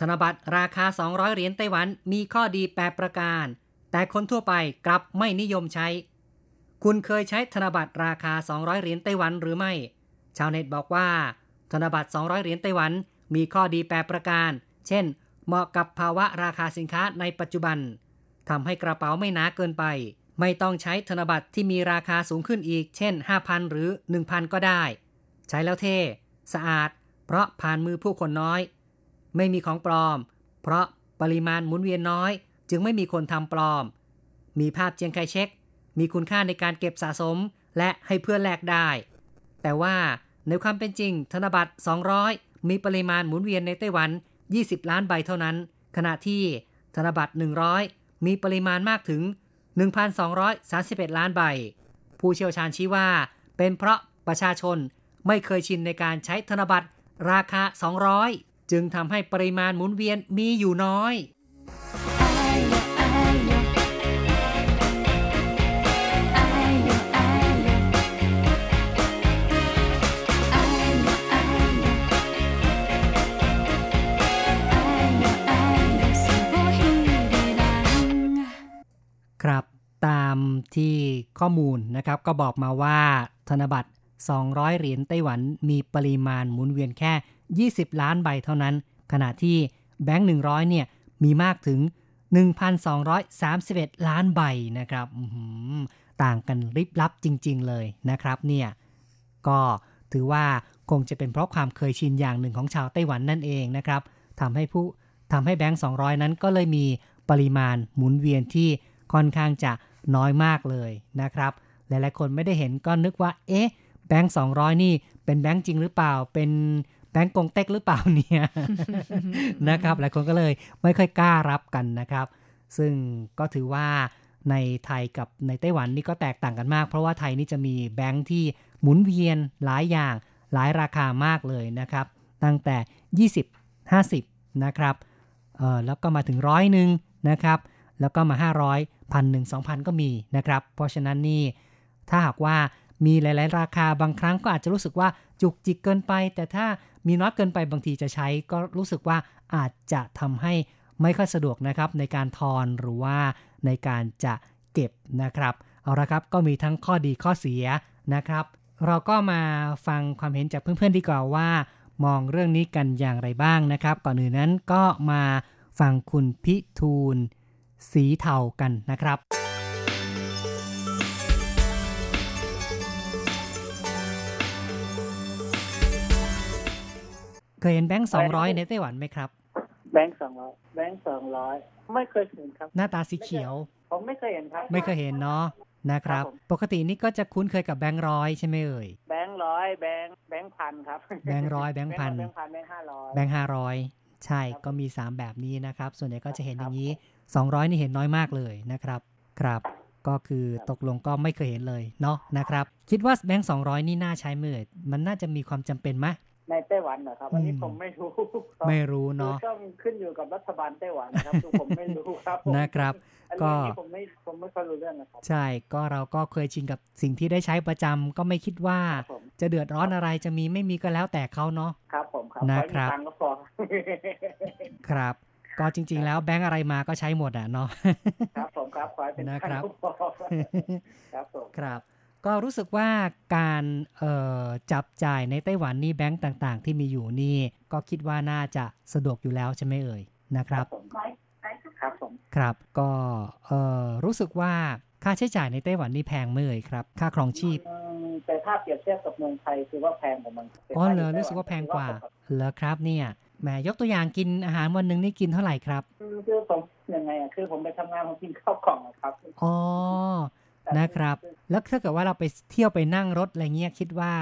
ธนบัตรราคา 200 เหรียญไต้หวันมีข้อดีแประการ แต่คนทั่วไปกลับไม่นิยมใช้ คุณเคยใช้ธนบัตรราคา 200 เหรียญไต้หวันหรือไม่ ชาวเน็ตบอกว่า ธนบัตร 200 เหรียญไต้หวันมีข้อดีแปประการ เช่น เหมาะกับภาวะราคาสินค้าในปัจจุบันทำให้กระเป๋าไม่หนาเกินไป ไม่ต้องใช้ธนบัตรที่มีราคาสูงขึ้นอีก เช่น 5,000 หรือ 1,000 ก็ได้ ใช้แล้วเท่ สะอาด เพราะผ่านมือผู้คนน้อย ไม่มีของปลอม เพราะปริมาณหมุนเวียนน้อย จึงไม่มีคนทำปลอม มีภาพเจียงไคเช็ค มีคุณค่าในการเก็บสะสม และให้เพื่อนแลกได้ แต่ว่าในความเป็นจริง ธนบัตร 200 มีปริมาณหมุนเวียนในไต้หวัน 20 ล้านใบเท่านั้น ขณะที่ธนบัตร 100 มีปริมาณมากถึง 1,231 ล้านใบ ผู้เชี่ยวชาญชี้ว่า เป็นเพราะประชาชนไม่เคยชินในการใช้ธนบัตรราคา 200 จึงทำให้ปริมาณหมุนเวียนมีอยู่น้อยครับตามที่ข้อมูลนะครับก็บอกมาว่าธนบัตร 200 เหรียญไต้หวันมีปริมาณหมุนเวียนแค่ 20 ล้านใบเท่านั้น ขณะที่แบงค์100 เนี่ยมีมากถึง 1,231 ล้านใบนะครับต่างกันริบลับจริง ๆ เลยนะครับเนี่ยก็ถือว่าคงจะเป็นเพราะความเคยชินอย่างหนึ่งของชาวไต้หวันนั่นเองนะครับทำให้ผู้ทำให้แบงค์200 นั้นก็เลยมีปริมาณหมุนเวียนที่ค่อนข้างจะน้อยมากเลยนะครับ หลายๆคนไม่ได้เห็นก็นึกว่า เอ๊ะ แบงค์สองนี่เป็นแบงค์จริงหรือเปล่า เป็น แบงค์กงเต็กหรือเปล่าเนี่ยนะครับ หลายคนก็เลยไม่ค่อยกล้ารับกันนะครับ ซึ่งก็ถือว่าในไทยกับในไต้หวันนี่ก็แตกต่างกันมาก เพราะว่าไทยนี่จะมีแบงค์ที่หมุนเวียนหลายอย่างหลายราคามากเลยนะครับ ตั้งแต่ 20 50 นะครับเออแล้วก็มาถึงร้อยหนึ่งนะครับ แล้วก็มา 500พันหนึ่งสองพันก็มีนะครับ เพราะฉะนั้นนี่ถ้าหากว่ามีหลาย ๆ ราคาบางครั้งก็อาจจะรู้สึกว่าจุกจิกเกินไป แต่ถ้า มีน้อยเกินไปบางทีจะใช้ก็รู้สึกว่าอาจจะทำให้ไม่ค่อยสะดวกนะครับ ในการทอนหรือว่าในการจะเก็บนะครับ เอาละครับก็มีทั้งข้อดีข้อเสียนะครับ เราก็มาฟังความเห็นจากเพื่อนๆดีกว่าว่า มองเรื่องนี้กันอย่างไรบ้างนะครับ ก่อนอื่นนั้นก็มาฟังคุณพิทูลสีเทากันนะครับ ยเห็นแบงค์สองร้อยในไต้หวันไหมครับ แบงค์สองร้อยแบงค์สองร้อยไม่เคยเห็นครับ หน้าตาสีเขียว ผมไม่เคยเห็นครับ ไม่เคยเห็นเนาะนะครับ ปกตินี่ก็จะคุ้นเคยกับแบงค์ร้อยใช่ไหมเอ่ย แบงค์ร้อยแบงค์แบงค์พันครับ แบงค์ร้อยแบงค์พันแบงค์พันแบงค์ห้าร้อยแบงค์ห้าร้อยใช่ ก็มี 3 แบบนี้นะครับ ส่วนใหญ่ก็จะเห็นอย่างนี้ 200 นี่เห็นน้อยมากเลยนะครับ ครับ ก็คือตกลงก็ไม่เคยเห็นเลยเนาะนะครับ คิดว่าแบงค์200 นี่น่าใช้เมื่อมันน่าจะมีความจำเป็นไหม ในไต้หวันนะครับอันนี้ผมไม่รู้ไม่รู้เนาะต้องขึ้นอยู่กับรัฐบาลไต้หวันนะครับผมไม่รู้ครับนะครับ ก็ผมไม่ผมไม่ค่อยรู้เรื่องนะครับใช่ก็เราก็เคยชินกับสิ่งที่ได้ใช้ประจำก็ไม่คิดว่า จะเดือดร้อนอะไรจะมีไม่มีก็แล้วแต่เขาเนาะครับผมครับนะครับก็พอครับ ก็จริง ๆ แล้วแบงก์อะไรมาก็ใช้หมดอะเนาะครับผมครับขอให้เป็นนะครับครับผมครับ ก็รู้สึกว่าการจับจ่ายในไต้หวันนี่แบงก์ต่างๆ ที่มีอยู่นี่ก็คิดว่าน่าจะสะดวกอยู่แล้วใช่ไหมเอ่ยนะครับครับผมครับก็รู้สึกว่าค่าใช้จ่ายในไต้หวันนี่แพงเมื่อยครับ ค่าครองชีพแต่ถ้าเปรียบเทียบกับเมืองไทยคือว่าแพงกว่ามันอ๋อเหรอรู้สึกว่าแพงกว่าเหรอครับเนี่ยแหมยกตัวอย่างกินอาหารวันหนึ่งนี่กินเท่าไหร่ครับคือผมยังไงอะคือผมไปทำงานผมกินข้าวกล่องครับอ๋อ นะครับ แล้วถ้าเกิดว่าเราไปเที่ยวไปนั่งรถอะไรเงี้ยคิดว่า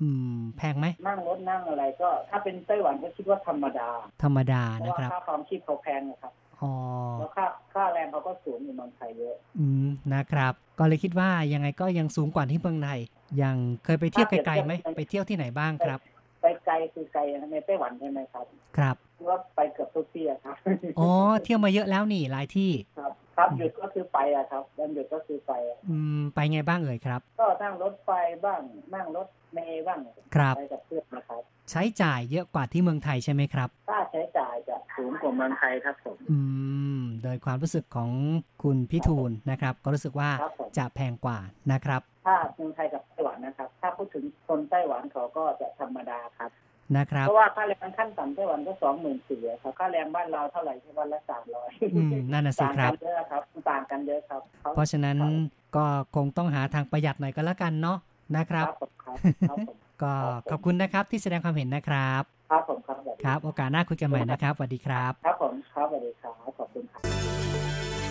อืม แพงไหมนั่งรถนั่งอะไรก็ ถ้าเป็นไต้หวันก็คิดว่าธรรมดา ธรรมดานะครับค่าความชีพเขาแพงนะครับอ๋อแล้วค่าค่าแรงเขาก็สูงอยู่เมืองไทยเยอะอืมนะครับ ก็เลยคิดว่ายังไงก็ยังสูงกว่าที่เมืองไทยยังเคยไปเที่ยวไกลๆไหมไปเที่ยวที่ไหนบ้างครับไปไกลคือไกลในไต้หวันใช่ไหมครับ ครับว่าไปเกือบทุกที่ครับอ๋อเที่ยวมาเยอะแล้วนี่หลายที่ครับ ครับหยุดก็คือไปอะครับวันหยุดก็คือไปอืมไปไงบ้างเอ่ยครับ ก็นั่งรถไฟบ้างนั่งรถเมย์บ้างครับไปกับเพื่อนนะครับ ใช้จ่ายเยอะกว่าที่เมืองไทยใช่ไหมครับค่าใช้จ่ายจะสูงกว่าเมืองไทยครับผมอืมโดยความรู้สึกของคุณพิทูลนะครับ ก็รู้สึกว่าจะแพงกว่านะครับ ถ้าเมืองไทยกับไต้หวันนะครับ ถ้าพูดถึงคนไต้หวันเขาก็จะธรรมดาครับ นะครับเพราะว่าค่าแรงขั้นต่ำไต้หวันก็สองหมื่นสี่ครับค่าแรงบ้านเราเท่าไหร่ที่วันละสามร้อยนั่นน่ะสิครับเยอะครับต่างกันเยอะครับ เพราะฉะนั้นก็คงต้องหาทางประหยัดหน่อยก็แล้วกันเนาะนะครับก็ขอบคุณนะครับที่แสดงความเห็นนะครับ ครับผมครับครับ โอกาสหน้าคุยกันใหม่นะครับสวัสดีครับ ครับผมครับสวัสดีครับขอบคุณครับ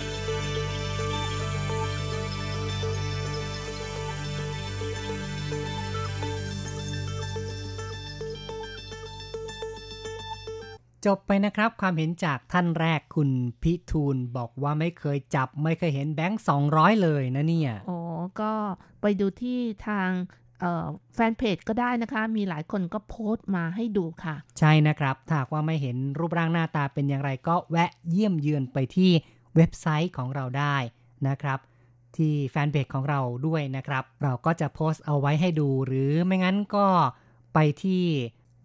จบไปนะครับความเห็นจากท่านแรกคุณพิทูลบอกว่าไม่เคยจับไม่เคยเห็นแบงค์200เลยนะเนี่ยโอ้ก็ไปดูที่ทางแฟนเพจก็ได้นะคะ มีหลายคนก็โพสต์มาให้ดูค่ะ ใช่นะครับถ้าหากว่าไม่เห็นรูปร่างหน้าตาเป็นอย่างไรก็แวะเยี่ยมเยือนไปที่เว็บไซต์ของเราได้นะครับ ที่แฟนเพจของเราด้วยนะครับ เราก็จะโพสต์เอาไว้ให้ดู หรือไม่งั้นก็ไปที่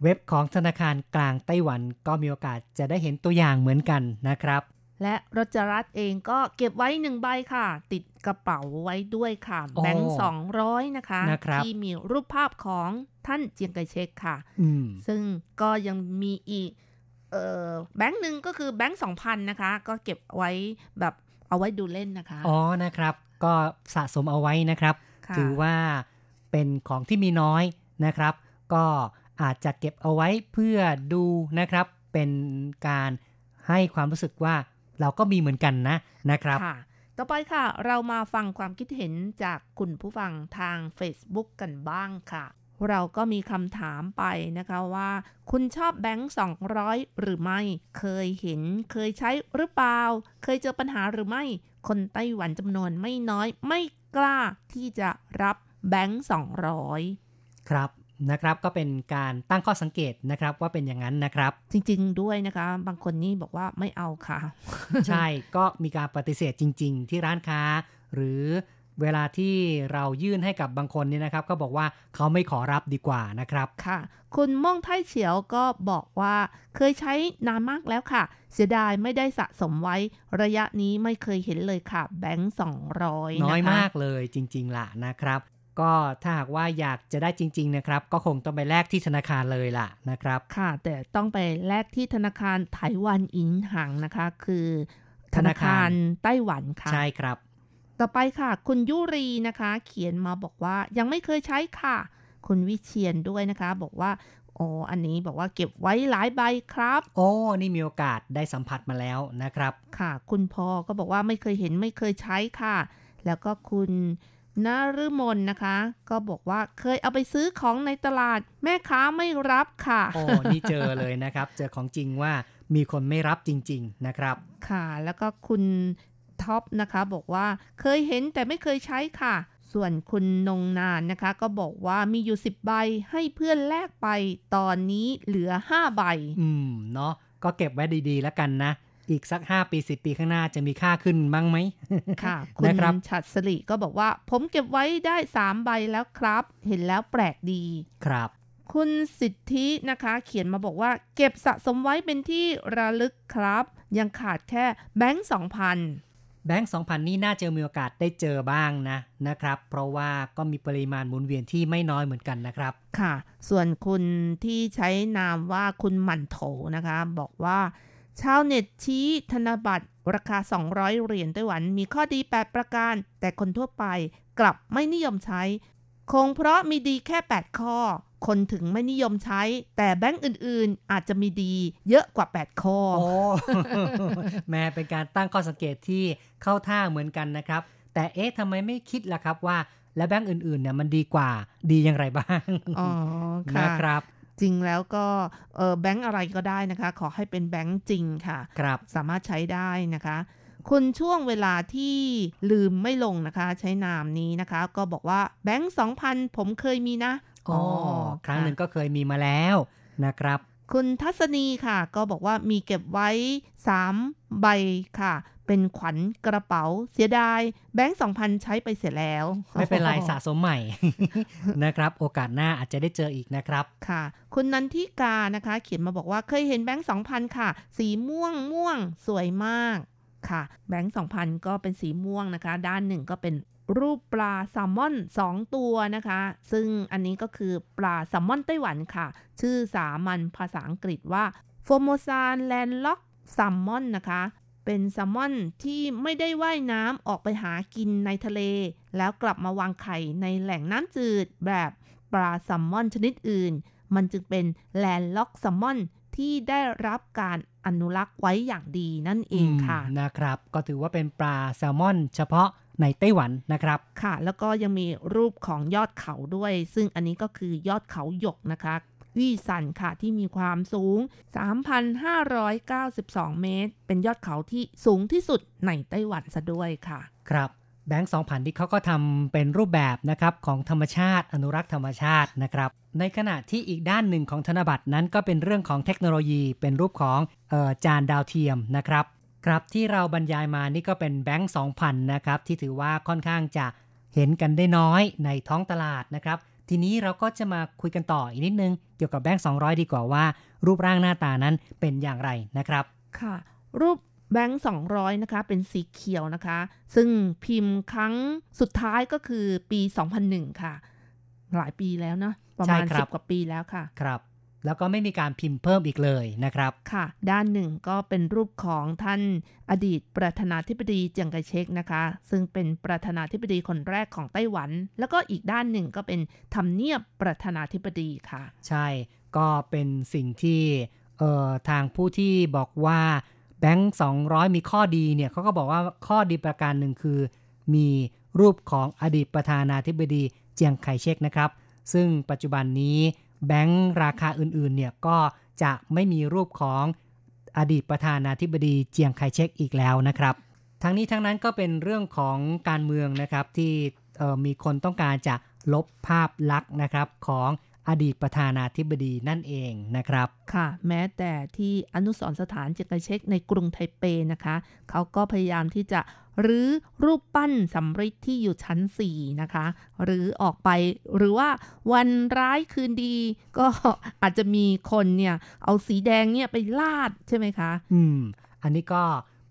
เว็บของธนาคารกลางไต้หวันก็มีโอกาสจะได้เห็นตัวอย่างเหมือนกันนะครับ และรจรัสเองก็เก็บไว้หนึ่งใบค่ะ ติดกระเป๋าไว้ด้วยค่ะโอ้แบงค์สองร้อยนะคะนะครับที่มีรูปภาพของท่านเจียงไคเชกค่ะอืมซึ่งก็ยังมีอีกเอ่อแบงค์หนึ่งก็คือแบงค์สองพันนะคะ ก็เก็บไว้แบบเอาไว้ดูเล่นนะคะ อ๋อนะครับ ก็สะสมเอาไว้นะครับค่ะถือว่าเป็นของที่มีน้อยนะครับ ก็ อาจจะเก็บเอาไว้เพื่อดูนะครับ เป็นการให้ความรู้สึกว่าเราก็มีเหมือนกันนะนะครับค่ะต่อไปค่ะ เรามาฟังความคิดเห็นจากคุณผู้ฟังทาง Facebook กันบ้างค่ะ เราก็มีคำถามไปนะคะว่า คุณชอบแบงค์200 หรือไม่ เคยเห็น เคยใช้หรือเปล่า เคยเจอปัญหาหรือไม่ คนไต้หวันจำนวนไม่น้อยไม่กล้าที่จะรับแบงค์200 ครับ นะครับ ก็เป็นการตั้งข้อสังเกตนะครับว่าเป็นอย่างนั้นนะครับ จริง ๆ ด้วยนะคะ บางคนนี่บอกว่าไม่เอาค่ะ ใช่ก็มีการปฏิเสธจริง ๆ ที่ร้านค้า หรือเวลาที่เรายื่นให้กับบางคนเนี่ยนะครับ ก็บอกว่าเขาไม่ขอรับดีกว่านะครับค่ะ คุณม่องไทเฉียวก็บอกว่า เคยใช้นานมากแล้วค่ะ เสียดายไม่ได้สะสมไว้ระยะนี้ไม่เคยเห็นเลยค่ะ แบงค์สองร้อยน้อยมากเลยจริง ๆล่ะนะครับ ก็ถ้าหากว่าอยากจะได้จริง ๆ นะครับ ก็คงต้องไปแลกที่ธนาคารเลยล่ะนะครับ ค่ะ แต่ต้องไปแลกที่ธนาคารไต้หวันอินหังนะคะ คือธนาคารไต้หวันค่ะ ใช่ครับ ต่อไปค่ะ คุณยุรีนะคะ เขียนมาบอกว่ายังไม่เคยใช้ค่ะ คุณวิเชียนด้วยนะคะ บอกว่าโอ้อันนี้บอกว่าเก็บไว้หลายใบครับ โอ้ นี่มีโอกาสได้สัมผัสมาแล้วนะครับ ค่ะ คุณพ่อก็บอกว่าไม่เคยเห็นไม่เคยใช้ค่ะ แล้วก็คุณ นฤมลนะคะ ก็บอกว่าเคยเอาไปซื้อของในตลาด แม่ค้าไม่รับค่ะโอ้นี่เจอเลยนะครับ เจอของจริงว่ามีคนไม่รับจริง ๆนะครับ ค่ะ แล้วก็คุณท็อปนะคะ บอกว่าเคยเห็นแต่ไม่เคยใช้ค่ะ ส่วนคุณนงนานนะคะ ก็บอกว่ามีอยู่ 10 ใบให้เพื่อนแลกไปตอนนี้เหลือ 5 ใบ อืมเนาะก็เก็บไว้ดีๆแล้วกันนะ อีกสัก 5 ปี 10 ปีข้างหน้าจะมีค่าขึ้นบ้างไหมค่ะคุณนะครับฉัดสลิก็บอกว่า ผมเก็บไว้ได้ 3 ใบแล้วครับ เห็นแล้วแปลกดีครับ คุณสิทธินะคะ เขียนมาบอกว่า เก็บสะสมไว้เป็นที่ระลึกครับ ยังขาดแค่แบงค์สองพันแบงค์2,000 นี่น่าจะมีโอกาสได้เจอบ้างนะนะครับ เพราะว่าก็มีปริมาณหมุนเวียนที่ไม่น้อยเหมือนกันนะครับ ค่ะ ส่วนคุณที่ใช้นามว่าคุณหมันโถนะคะ บอกว่า ชาวเน็ตชี้ธนบัตรราคา 200 เหรียญไต้หวันมีข้อดี 8 ประการ แต่คนทั่วไปกลับไม่นิยมใช้ คงเพราะมีดีแค่ 8 ข้อ คนถึงไม่นิยมใช้ แต่แบงก์อื่นๆ อาจจะมีดีเยอะกว่า 8 ข้อโอ้แม่เป็นการตั้งข้อสังเกตที่เข้าท่าเหมือนกันนะครับ แต่เอ๊ะทำไมไม่คิดล่ะครับว่าแล้วแบงก์อื่นๆเนี่ยมันดีกว่าดีอย่างไรบ้างอ๋อค่ะนะครับ จริงแล้วก็เออแบงก์อะไรก็ได้นะคะ ขอให้เป็นแบงก์จริงค่ะครับสามารถใช้ได้นะคะคุณช่วงเวลาที่ลืมไม่ลงนะคะ ใช้นามนี้นะคะ ก็บอกว่าแบงก์สองพันผมเคยมีนะอ๋อครั้งหนึ่งก็เคยมีมาแล้วนะครับ คุณทัศนีค่ะ ก็บอกว่ามีเก็บไว้ 3 ใบค่ะ เป็นขวัญกระเป๋าเสียดาย แบงก์สองพันใช้ไปเสียแล้ว ไม่เป็นไรสะสมใหม่นะครับ โอกาสหน้าอาจจะได้เจออีกนะครับค่ะ คุณนันทิกานะคะ เขียนมาบอกว่าเคยเห็นแบงค์สองพันค่ะ สีม่วงม่วงสวยมากค่ะ แบงค์สองพันก็เป็นสีม่วงนะคะ ด้านหนึ่งก็เป็นรูปปลาแซลมอน 2 ตัวนะคะ ซึ่งอันนี้ก็คือปลาแซลมอนไต้หวันค่ะ ชื่อสามัญภาษาอังกฤษว่าโฟโมซานแลนล็อกแซลมอนนะคะ เป็นแซลมอนที่ไม่ได้ว่ายน้ำออกไปหากินในทะเล แล้วกลับมาวางไข่ในแหล่งน้ำจืดแบบปลาแซลมอนชนิดอื่น มันจึงเป็นแลนล็อกแซลมอนที่ได้รับการอนุรักษ์ไว้อย่างดีนั่นเองค่ะมนะครับ ก็ถือว่าเป็นปลาแซลมอน เฉพาะในไต้หวันนะครับ ค่ะ แล้วก็ยังมีรูปของยอดเขาด้วย ซึ่งอันนี้ก็คือยอดเขาหยกนะคะ วี่ซันค่ะที่มีความสูง 3,592 เมตร เป็นยอดเขาที่สูงที่สุดในไต้หวันซะด้วยค่ะ ครับแบงค์สองพันที่เขาก็ทำเป็นรูปแบบนะครับของธรรมชาติ อนุรักษ์ธรรมชาตินะครับ ในขณะที่อีกด้านหนึ่งของธนบัตรนั้นก็เป็นเรื่องของเทคโนโลยี เป็นรูปของออจานดาวเทียมนะครับ ครับที่เราบรรยายมานี่ก็เป็นแบงค์สองพันนะครับที่ถือว่าค่อนข้างจะเห็นกันได้น้อยในท้องตลาดนะครับ ทีนี้เราก็จะมาคุยกันต่ออีกนิดนึง เกี่ยวกับแบงค์200 ดีกว่าว่า รูปร่างหน้าตานั้นเป็นอย่างไรนะครับ ค่ะ รูปแบงค์200 นะคะ เป็นสีเขียวนะคะ ซึ่งพิมพ์ครั้งสุดท้ายก็คือปี 2001 ค่ะ หลายปีแล้วเนาะประมาณใช่ครับ10 กว่าปีแล้วค่ะ ครับ แล้วก็ไม่มีการพิมพ์เพิ่มอีกเลยนะครับ ค่ะ ด้านหนึ่งก็เป็นรูปของท่านอดีตประธานาธิบดีเจียงไคเชกนะคะ ซึ่งเป็นประธานาธิบดีคนแรกของไต้หวัน แล้วก็อีกด้านหนึ่งก็เป็นทำเนียบประธานาธิบดีค่ะ ใช่ ก็เป็นสิ่งที่เอ่อทางผู้ที่บอกว่าแบงค์200 มีข้อดีเนี่ยเขาก็บอกว่าข้อดีประการหนึ่งคือ มีรูปของอดีตประธานาธิบดีเจียงไคเชกนะครับ ซึ่งปัจจุบันนี้ แบงค์ราคาอื่นๆเนี่ยก็จะไม่มีรูปของอดีตประธานาธิบดีเจียงไคเชกอีกแล้วนะครับ ทั้งนี้ทั้งนั้นก็เป็นเรื่องของการเมืองนะครับที่มีคนต้องการจะลบภาพลักษณ์นะครับของ อดีตประธานาธิบดีนั่นเองนะครับ ค่ะ แม้แต่ที่อนุสรณ์สถานเจียงไคเชกในกรุงไทเปนะคะ เขาก็พยายามที่จะรื้อรูปปั้นสำริดที่อยู่ชั้น 4 นะคะ หรือออกไปหรือว่าวันร้ายคืนดี ก็อาจจะมีคนเนี่ย เอาสีแดงเนี่ยไปลาดใช่ไหมคะ อืม อันนี้ก็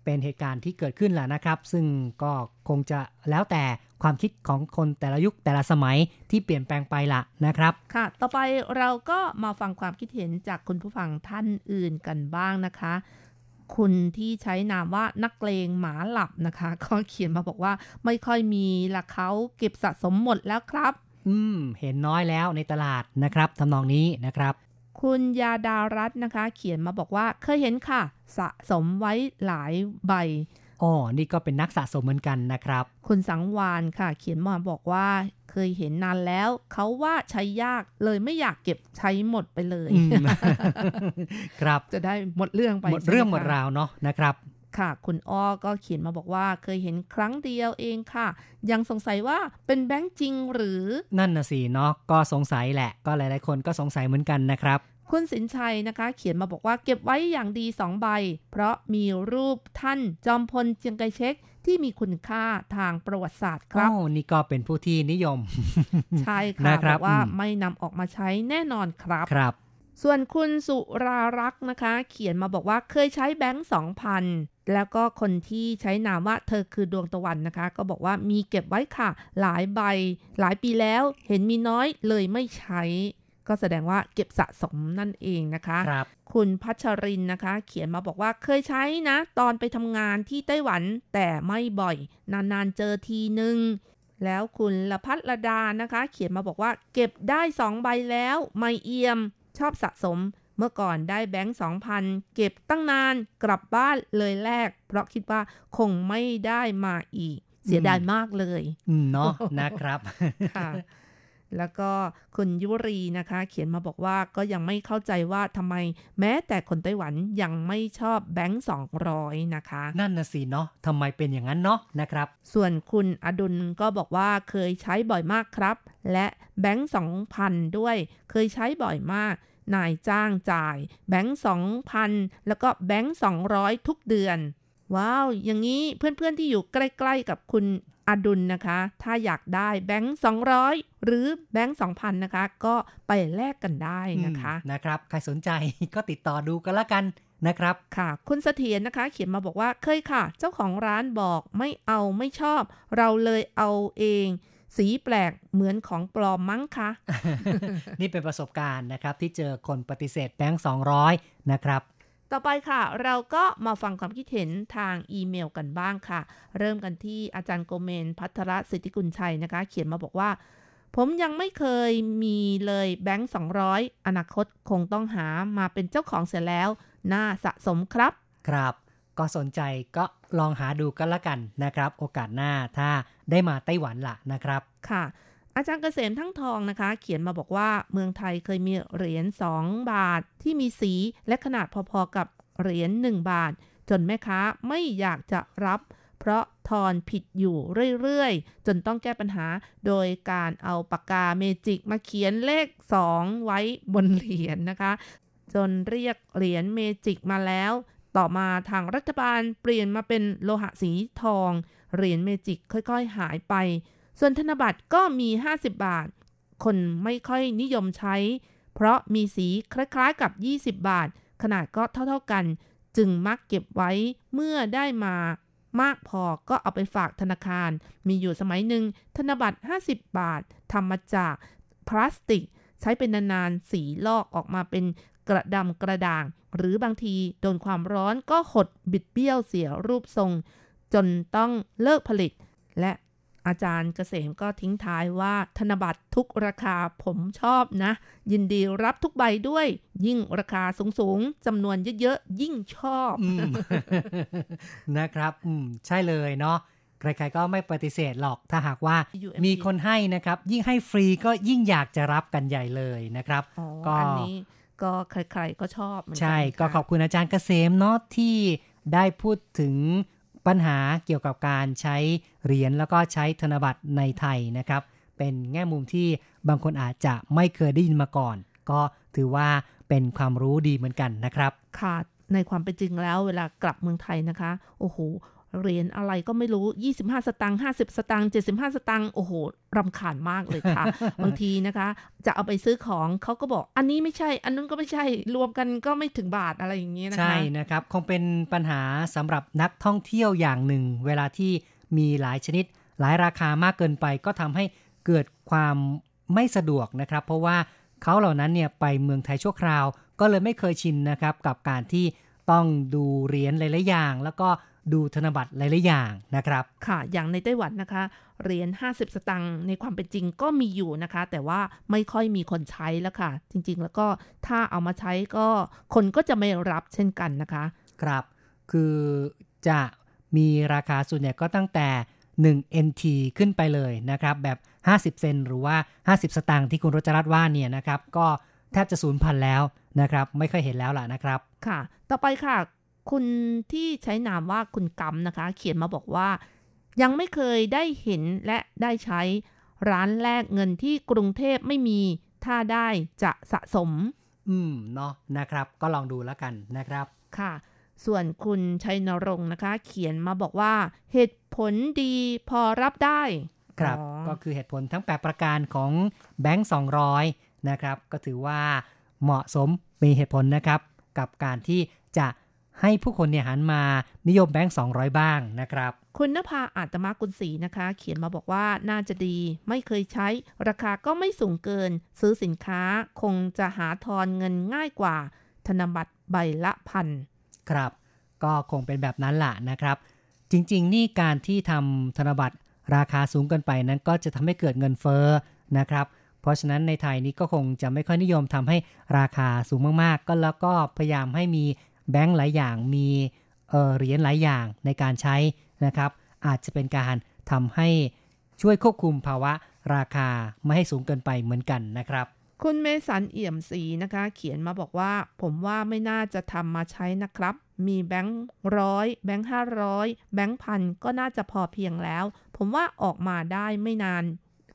เป็นเหตุการณ์ที่เกิดขึ้นแหละนะครับ ซึ่งก็คงจะแล้วแต่ ความคิดของคนแต่ละยุคแต่ละสมัยที่เปลี่ยนแปลงไปละนะครับ ค่ะ ต่อไปเราก็มาฟังความคิดเห็นจากคุณผู้ฟังท่านอื่นกันบ้างนะคะ คุณที่ใช้นามว่านักเลงหมาหลับนะคะก็เขียนมาบอกว่าไม่ค่อยมีละเขาเก็บสะสมหมดแล้วครับ อืม เห็นน้อยแล้วในตลาดนะครับทำนองนี้นะครับคุณยาดารัตน์นะคะ เขียนมาบอกว่าเคยเห็นค่ะ สะสมไว้หลายใบ อ๋อนี่ก็เป็นนักสะสมเหมือนกันนะครับ คุณสังวานค่ะ เขียนมาบอกว่าเคยเห็นนานแล้ว เขาว่าใช้ยากเลยไม่อยากเก็บใช้หมดไปเลยอืมครับจะได้หมดเรื่องไปหมดเรื่องใช่หมไคะดราวเนาะนะครับค่ะ คุณอ้อก็เขียนมาบอกว่าเคยเห็นครั้งเดียวเองค่ะ ยังสงสัยว่าเป็นแบงค์จริงหรือ นั่นน่ะสิเนาะก็สงสัยแหละ ก็หลายๆคนก็สงสัยเหมือนกันนะครับ คุณสินชัยนะคะ เขียนมาบอกว่าเก็บไว้อย่างดีสองใบ เพราะมีรูปท่านจอมพลเจียงไคเชกที่มีคุณค่าทางประวัติศาสตร์ครับโอ้นี่ก็เป็นผู้ที่นิยม ใช่ค่ะนะครับบอกว่าอืมไม่นำออกมาใช้แน่นอนครับครับ ส่วนคุณสุรารักษ์นะคะ เขียนมาบอกว่าเคยใช้แบงค์สองพันแล้วก็คนที่ใช้นามว่าเธอคือดวงตะวันนะคะ ก็บอกว่ามีเก็บไว้ค่ะ หลายใบ หลายปีแล้ว เห็นมีน้อยเลยไม่ใช้ ก็แสดงว่าเก็บสะสมนั่นเองนะคะครับคุณพัชรินนะคะ เขียนมาบอกว่าเคยใช้นะ ตอนไปทำงานที่ไต้หวันแต่ไม่บ่อย นานๆเจอทีนึง แล้วคุณละพัฒระดานะคะ เขียนมาบอกว่า เก็บได้สองใบแล้ว ไม่เอี่ยม ชอบสะสม เมื่อก่อนได้แบงค์สองพันเก็บตั้งนานกลับบ้านเลยแลกเพราะคิดว่าคงไม่ได้มาอีก เสียดายมากเลยอืมเนาะนะครับค่ะ แล้วก็คุณยุวรีนะคะ เขียนมาบอกว่าก็ยังไม่เข้าใจว่าทำไมแม้แต่คนไต้หวันยังไม่ชอบแบงค์สองร้อยนะคะ นั่นน่ะสิเนาะทำไมเป็นอย่างนั้นเนาะนะครับ ส่วนคุณอดุลก็บอกว่าเคยใช้บ่อยมากครับ และแบงค์สองพันด้วย เคยใช้บ่อยมาก นายจ้างจ่าย แบงค์สองพันแล้วก็แบงค์สองร้อยทุกเดือน ว้าว อย่างนี้เพื่อนๆที่อยู่ใกล้ ๆ กับคุณ อดุลนะคะ ถ้าอยากได้แบงค์สองร้อยหรือแบงค์สองพันนะคะ ก็ไปแลกกันได้นะคะอืมนะครับ ใครสนใจก็ติดต่อดูกันละกันนะครับ ค่ะ คุณเสถียรนะคะ เขียนมาบอกว่าเคยค่ะ เจ้าของร้านบอกไม่เอาไม่ชอบ เราเลยเอาเอง สีแปลกเหมือนของปลอมมั้งคะ นี่เป็นประสบการณ์นะครับที่เจอคนปฏิเสธแบงค์200 นะครับ ต่อไปค่ะ เราก็มาฟังความคิดเห็นทางอีเมลกันบ้างค่ะ เริ่มกันที่อาจารย์โกเมน พัทรสิทธิกุลชัยนะคะ เขียนมาบอกว่า ผมยังไม่เคยมีเลยแบงค์ 200 อนาคตคงต้องหามาเป็นเจ้าของเสียแล้ว น่าสะสมครับ ครับ ก็สนใจก็ลองหาดูกันละกันนะครับ โอกาสหน้าถ้าได้มาไต้หวันล่ะนะครับ ค่ะ อาจารย์เกษมทั้งทองนะคะ เขียนมาบอกว่าเมืองไทยเคยมีเหรียญ 2 บาทที่มีสีและขนาดพอๆกับเหรียญ 1 บาท จนแม่ค้าไม่อยากจะรับ เพราะทอนผิดอยู่เรื่อยๆ จนต้องแก้ปัญหาโดยการเอาปากกาเมจิกมาเขียนเลข 2 ไว้บนเหรียญนะคะ จนเรียกเหรียญ magic มาแล้ว ต่อมาทางรัฐบาลเปลี่ยนมาเป็นโลหะสีทอง เหรียญ magic ค่อยๆ หายไป ส่วนธนบัตรก็มี 50 บาท คนไม่ค่อยนิยมใช้ เพราะมีสีคล้ายๆกับ 20 บาท ขนาดก็เท่าๆกัน จึงมักเก็บไว้เมื่อได้มามากพอก็เอาไปฝากธนาคาร มีอยู่สมัยหนึ่งธนบัตร 50 บาททำมาจากพลาสติก ใช้เป็นนานๆ สีลอกออกมาเป็นกระดำกระด่าง หรือบางทีโดนความร้อนก็หดบิดเบี้ยวเสียรูปทรง จนต้องเลิกผลิต และ อาจารย์เกษมก็ทิ้งท้ายว่าธนบัตรทุกราคาผมชอบนะ ยินดีรับทุกใบด้วย ยิ่งราคาสูงๆจำนวนเยอะๆ ยิ่งชอบอืมนะครับอืมใช่เลยเนาะใครๆก็ไม่ปฏิเสธหรอกถ้าหากว่า UMP มีคนให้นะครับ ยิ่งให้ฟรีก็ยิ่งอยากจะรับกันใหญ่เลยนะครับอ๋อก็อันนี้ก็ใครๆก็ชอบเหมือนกันใช่ก็ค่ะขอบคุณอาจารย์เกษมเนาะที่ได้พูดถึง ปัญหาเกี่ยวกับการใช้เหรียญแล้วก็ใช้ธนบัตรในไทยนะครับ เป็นแง่มุมที่บางคนอาจจะไม่เคยได้ยินมาก่อน ก็ถือว่าเป็นความรู้ดีเหมือนกันนะครับ ค่ะ ในความเป็นจริงแล้วเวลากลับเมืองไทยนะคะ โอ้โห เหรียญอะไรก็ไม่รู้ 25 สตางค์50 สตางค์75 สตางค์โอ้โหรำคาญมากเลยค่ะ บางทีนะคะ จะเอาไปซื้อของเขาก็บอก อันนี้ไม่ใช่ อันนู้นก็ไม่ใช่รวมกันก็ไม่ถึงบาทอะไรอย่างเงี้ยนะคะ ใช่นะครับ คงเป็นปัญหาสำหรับนักท่องเที่ยวอย่างหนึ่ง เวลาที่มีหลายชนิด หลายราคามากเกินไป ก็ทำให้เกิดความไม่สะดวกนะครับ เพราะว่าเขาเหล่านั้นเนี่ยไปเมืองไทยชั่วคราว ก็เลยไม่เคยชินนะครับกับการที่ต้องดูเหรียญหลายๆอย่าง แล้วก็ ดูธนบัตรหลายๆอย่างนะครับ ค่ะ อย่างในไต้หวันนะคะ เหรียญ 50 สตางค์ในความเป็นจริงก็มีอยู่นะคะ แต่ว่าไม่ค่อยมีคนใช้แล้วค่ะ จริง ๆ แล้วก็ถ้าเอามาใช้ก็คนก็จะไม่รับเช่นกันนะคะ ครับ คือจะมีราคาส่วนใหญ่ก็ตั้งแต่ 1 NT ขึ้นไปเลยนะครับ แบบ 50 เซนหรือว่า 50 สตางค์ที่คุณรจรัตน์ว่าเนี่ยนะครับ ก็แทบจะศูนย์พันแล้วนะครับ ไม่เคยเห็นแล้วล่ะนะครับ ค่ะ ต่อไปค่ะ คุณที่ใช้นามว่าคุณกำนะคะ เขียนมาบอกว่า ยังไม่เคยได้เห็นและได้ใช้ ร้านแลกเงินที่กรุงเทพไม่มี ถ้าได้จะสะสม อืมเนาะนะครับ ก็ลองดูแล้วกันนะครับค่ะ ส่วนคุณชัยนรงค์นะคะ เขียนมาบอกว่า เหตุผลดีพอรับได้ ครับอ๋อก็คือเหตุผลทั้ง 8 ประการของแบงก์200 นะครับ ก็ถือว่าเหมาะสมมีเหตุผลนะครับ กับการที่จะ ให้ผู้คนเนี่ยหันมานิยมแบงก์200 บ้างนะครับ คุณนภาอาตมากุลศรีนะคะ เขียนมาบอกว่าน่าจะดีไม่เคยใช้ ราคาก็ไม่สูงเกิน ซื้อสินค้าคงจะหาทอนเงินง่ายกว่า ธนบัตรใบละพันครับ ก็คงเป็นแบบนั้นแหละนะครับ จริงๆ นี่การที่ทำธนบัตรราคาสูงเกินไปนั้นก็จะทำให้เกิดเงินเฟ้อนะครับเพราะฉะนั้นในไทยนี้ก็คงจะไม่ค่อยนิยมทำให้ราคาสูงมากๆ ก็แล้วก็พยายามให้มี แบงก์หลายอย่างมีเเหรียญหลายอย่างในการใช้นะครับ อาจจะเป็นการทำให้ช่วยควบคุมภาวะราคาไม่ให้สูงเกินไปเหมือนกันนะครับ คุณเมสันเอี่ยมศรีนะคะ เขียนมาบอกว่า ผมว่าไม่น่าจะทำมาใช้นะครับ มีแบงค์ร้อยแบงค์ห้าร้อยแบงค์พันก็น่าจะพอเพียงแล้ว ผมว่าออกมาได้ไม่นาน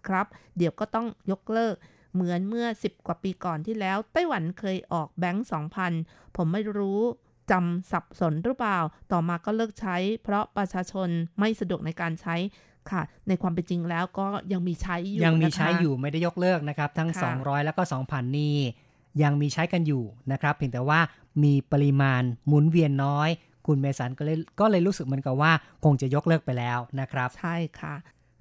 ครับ เดี๋ยวก็ต้องยกเลิก เหมือนเมื่อ 10 กว่าปีก่อนที่แล้ว ไต้หวันเคยออกแบงค์2,000 ผมไม่รู้จำสับสนหรือเปล่า ต่อมาก็เลิกใช้ เพราะประชาชนไม่สะดวกในการใช้ค่ะ ในความเป็นจริงแล้วก็ยังมีใช้อยู่ยังมีนะคะใช้อยู่ไม่ได้ยกเลิกนะครับ ทั้งค่ะ200 แล้วก็ 2,000 นี่ยังมีใช้กันอยู่นะครับเพียงแต่ว่ามีปริมาณหมุนเวียนน้อย คุณเมสันก็เลยก็เลยรู้สึกเหมือนกับว่าคงจะยกเลิกไปแล้วนะครับ ใช่ค่ะ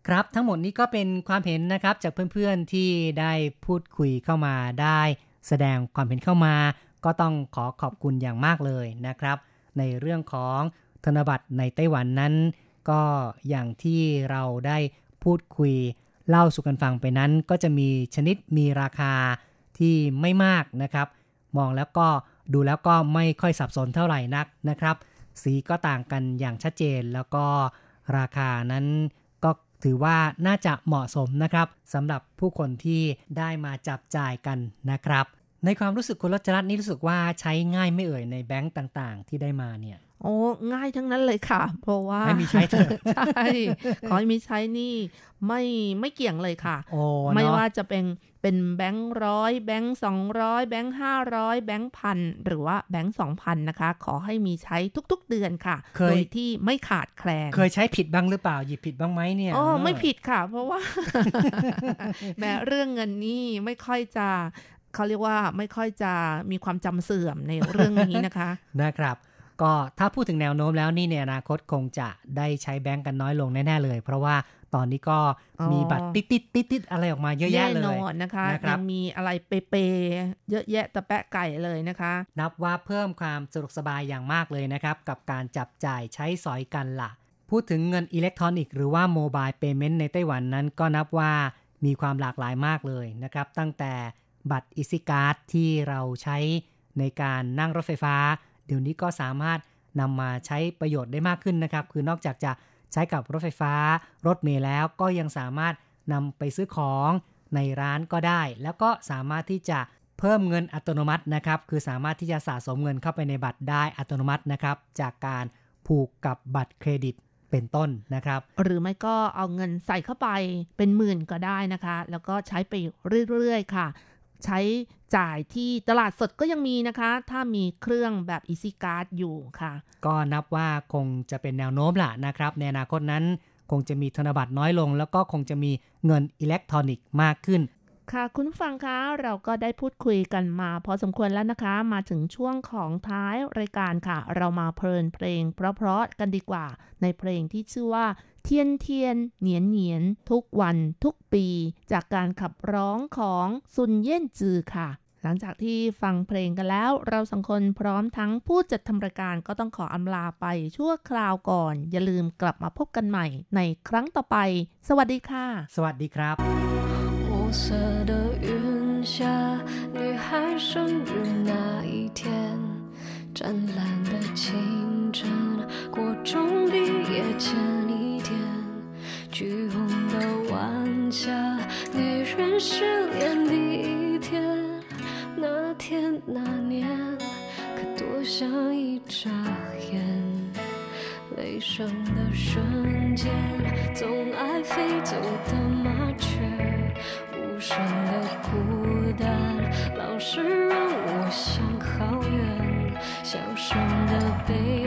ครับทั้งหมดนี้ก็เป็นความเห็นนะครับจากเพื่อนๆที่ได้พูดคุยเข้ามาได้ แสดงความเห็นเข้ามา ก็ต้องขอขอบคุณอย่างมากเลยนะครับ ในเรื่องของธนบัตรในไต้หวันนั้น ก็อย่างที่เราได้พูดคุยเล่าสู่กันฟังไปนั้น ก็จะมีชนิดมีราคาที่ไม่มากนะครับ มองแล้วก็ดูแล้วก็ไม่ค่อยสับสนเท่าไหร่นักนะครับ สีก็ต่างกันอย่างชัดเจนแล้วก็ราคานั้น ถือว่าน่าจะเหมาะสมนะครับสำหรับผู้คนที่ได้มาจับจ่ายกันนะครับ ในความรู้สึกคุณรัชรัตน์นี่รู้สึกว่าใช้ง่ายไม่เอ่ยในแบงก์ต่างๆ ที่ได้มาเนี่ย โอ้ง่ายทั้งนั้นเลยค่ะ เพราะว่าให้มีใช้เถอะใช่ขอให้มีใช้นี่ไม่ไม่เกี่ยงเลยค่ะโอ้ไม่เนาะว่าจะเป็นเป็นแบงค์ร้อยแบงค์สองร้อยแบงค์ห้าร้อยแบงค์พันหรือว่าแบงค์สองพันนะคะ ขอให้มีใช้ทุกๆเดือนค่ะเคยโดยที่ไม่ขาดแคลน เคยใช้ผิดบ้างหรือเปล่าหยิบผิดบ้างไหมเนี่ยอ๋อไม่ผิดค่ะ เพราะว่าแม้เรื่องเงินนี่ไม่ค่อยจะเขาเรียกว่าไม่ค่อยจะมีความจำเสื่อมในเรื่องนี้นะคะนะครับ ก็ถ้าพูดถึงแนวโน้มแล้วนี่ในอนาคตคงจะได้ใช้แบงก์กันน้อยลงแน่ๆเลย เพราะว่าตอนนี้ก็อ๋อมีบัตรติดติดติดติดๆอะไรออกมาเยอะแยะเลแน่นยอนนะคะนะครับยังมีอะไรเปๆเยอะแยะตะแปะไก่เลยนะคะ นับว่าเพิ่มความสะดวกสบายอย่างมากเลยนะครับ กับการจับจ่ายใช้สอยกันละ่ะ พูดถึงเงินอิเล็กทรอนิกส์หรือว่า mobile payment ในไต้หวันนั้นก็นับว่ามีความหลากหลายมากเลยนะครับ ตั้งแต่บัตร EasyCard ที่เราใช้ในการนั่งรถไฟฟ้า เดี๋ยวนี้ก็สามารถนำมาใช้ประโยชน์ได้มากขึ้นนะครับ คือนอกจากจะใช้กับรถไฟฟ้า รถเมล์แล้วก็ยังสามารถนำไปซื้อของในร้านก็ได้ แล้วก็สามารถที่จะเพิ่มเงินอัตโนมัตินะครับ คือสามารถที่จะสะสมเงินเข้าไปในบัตรได้อัตโนมัตินะครับ จากการผูกกับบัตรเครดิตเป็นต้นนะครับ หรือไม่ก็เอาเงินใส่เข้าไปเป็นหมื่นก็ได้นะคะ แล้วก็ใช้ไปเรื่อยๆค่ะ ใช้จ่ายที่ตลาดสดก็ยังมีนะคะ ถ้ามีเครื่องแบบ Easy Card อยู่ค่ะ ก็นับว่าคงจะเป็นแนวโน้มล่ะนะครับ ในอนาคตนั้นคงจะมีธนบัตรน้อยลง แล้วก็คงจะมีเงินอิเล็กทรอนิกส์มากขึ้น ค่ะคุณผู้ฟังคะเราก็ได้พูดคุยกันมา พอสมควรแล้วนะคะ มาถึงช่วงของท้ายรายการค่ะ เรามาเพลินเพลง เพราะๆกันดีกว่าในเพลงที่ชื่อว่า เทียนเทียนเหนียนเหนียนทุกวันทุกปี จากการขับร้องของซุนเย่นจือค่ะ หลังจากที่ฟังเพลงกันแล้ว เราสังคนพร้อมทั้งผู้จัดทำรายการก็ต้องขออำลาไปชั่วคราวก่อน อย่าลืมกลับมาพบกันใหม่ในครั้งต่อไป สวัสดีค่ะ สวัสดีครับ色的云下，你还生日那一天？湛蓝的清晨，过中毕业前一天，橘红的晚霞，女人失恋第一天，那天那年，可多像一眨眼。雷声的瞬间，总爱飞走的麻雀，无声的孤单，老是让我想好小声的背。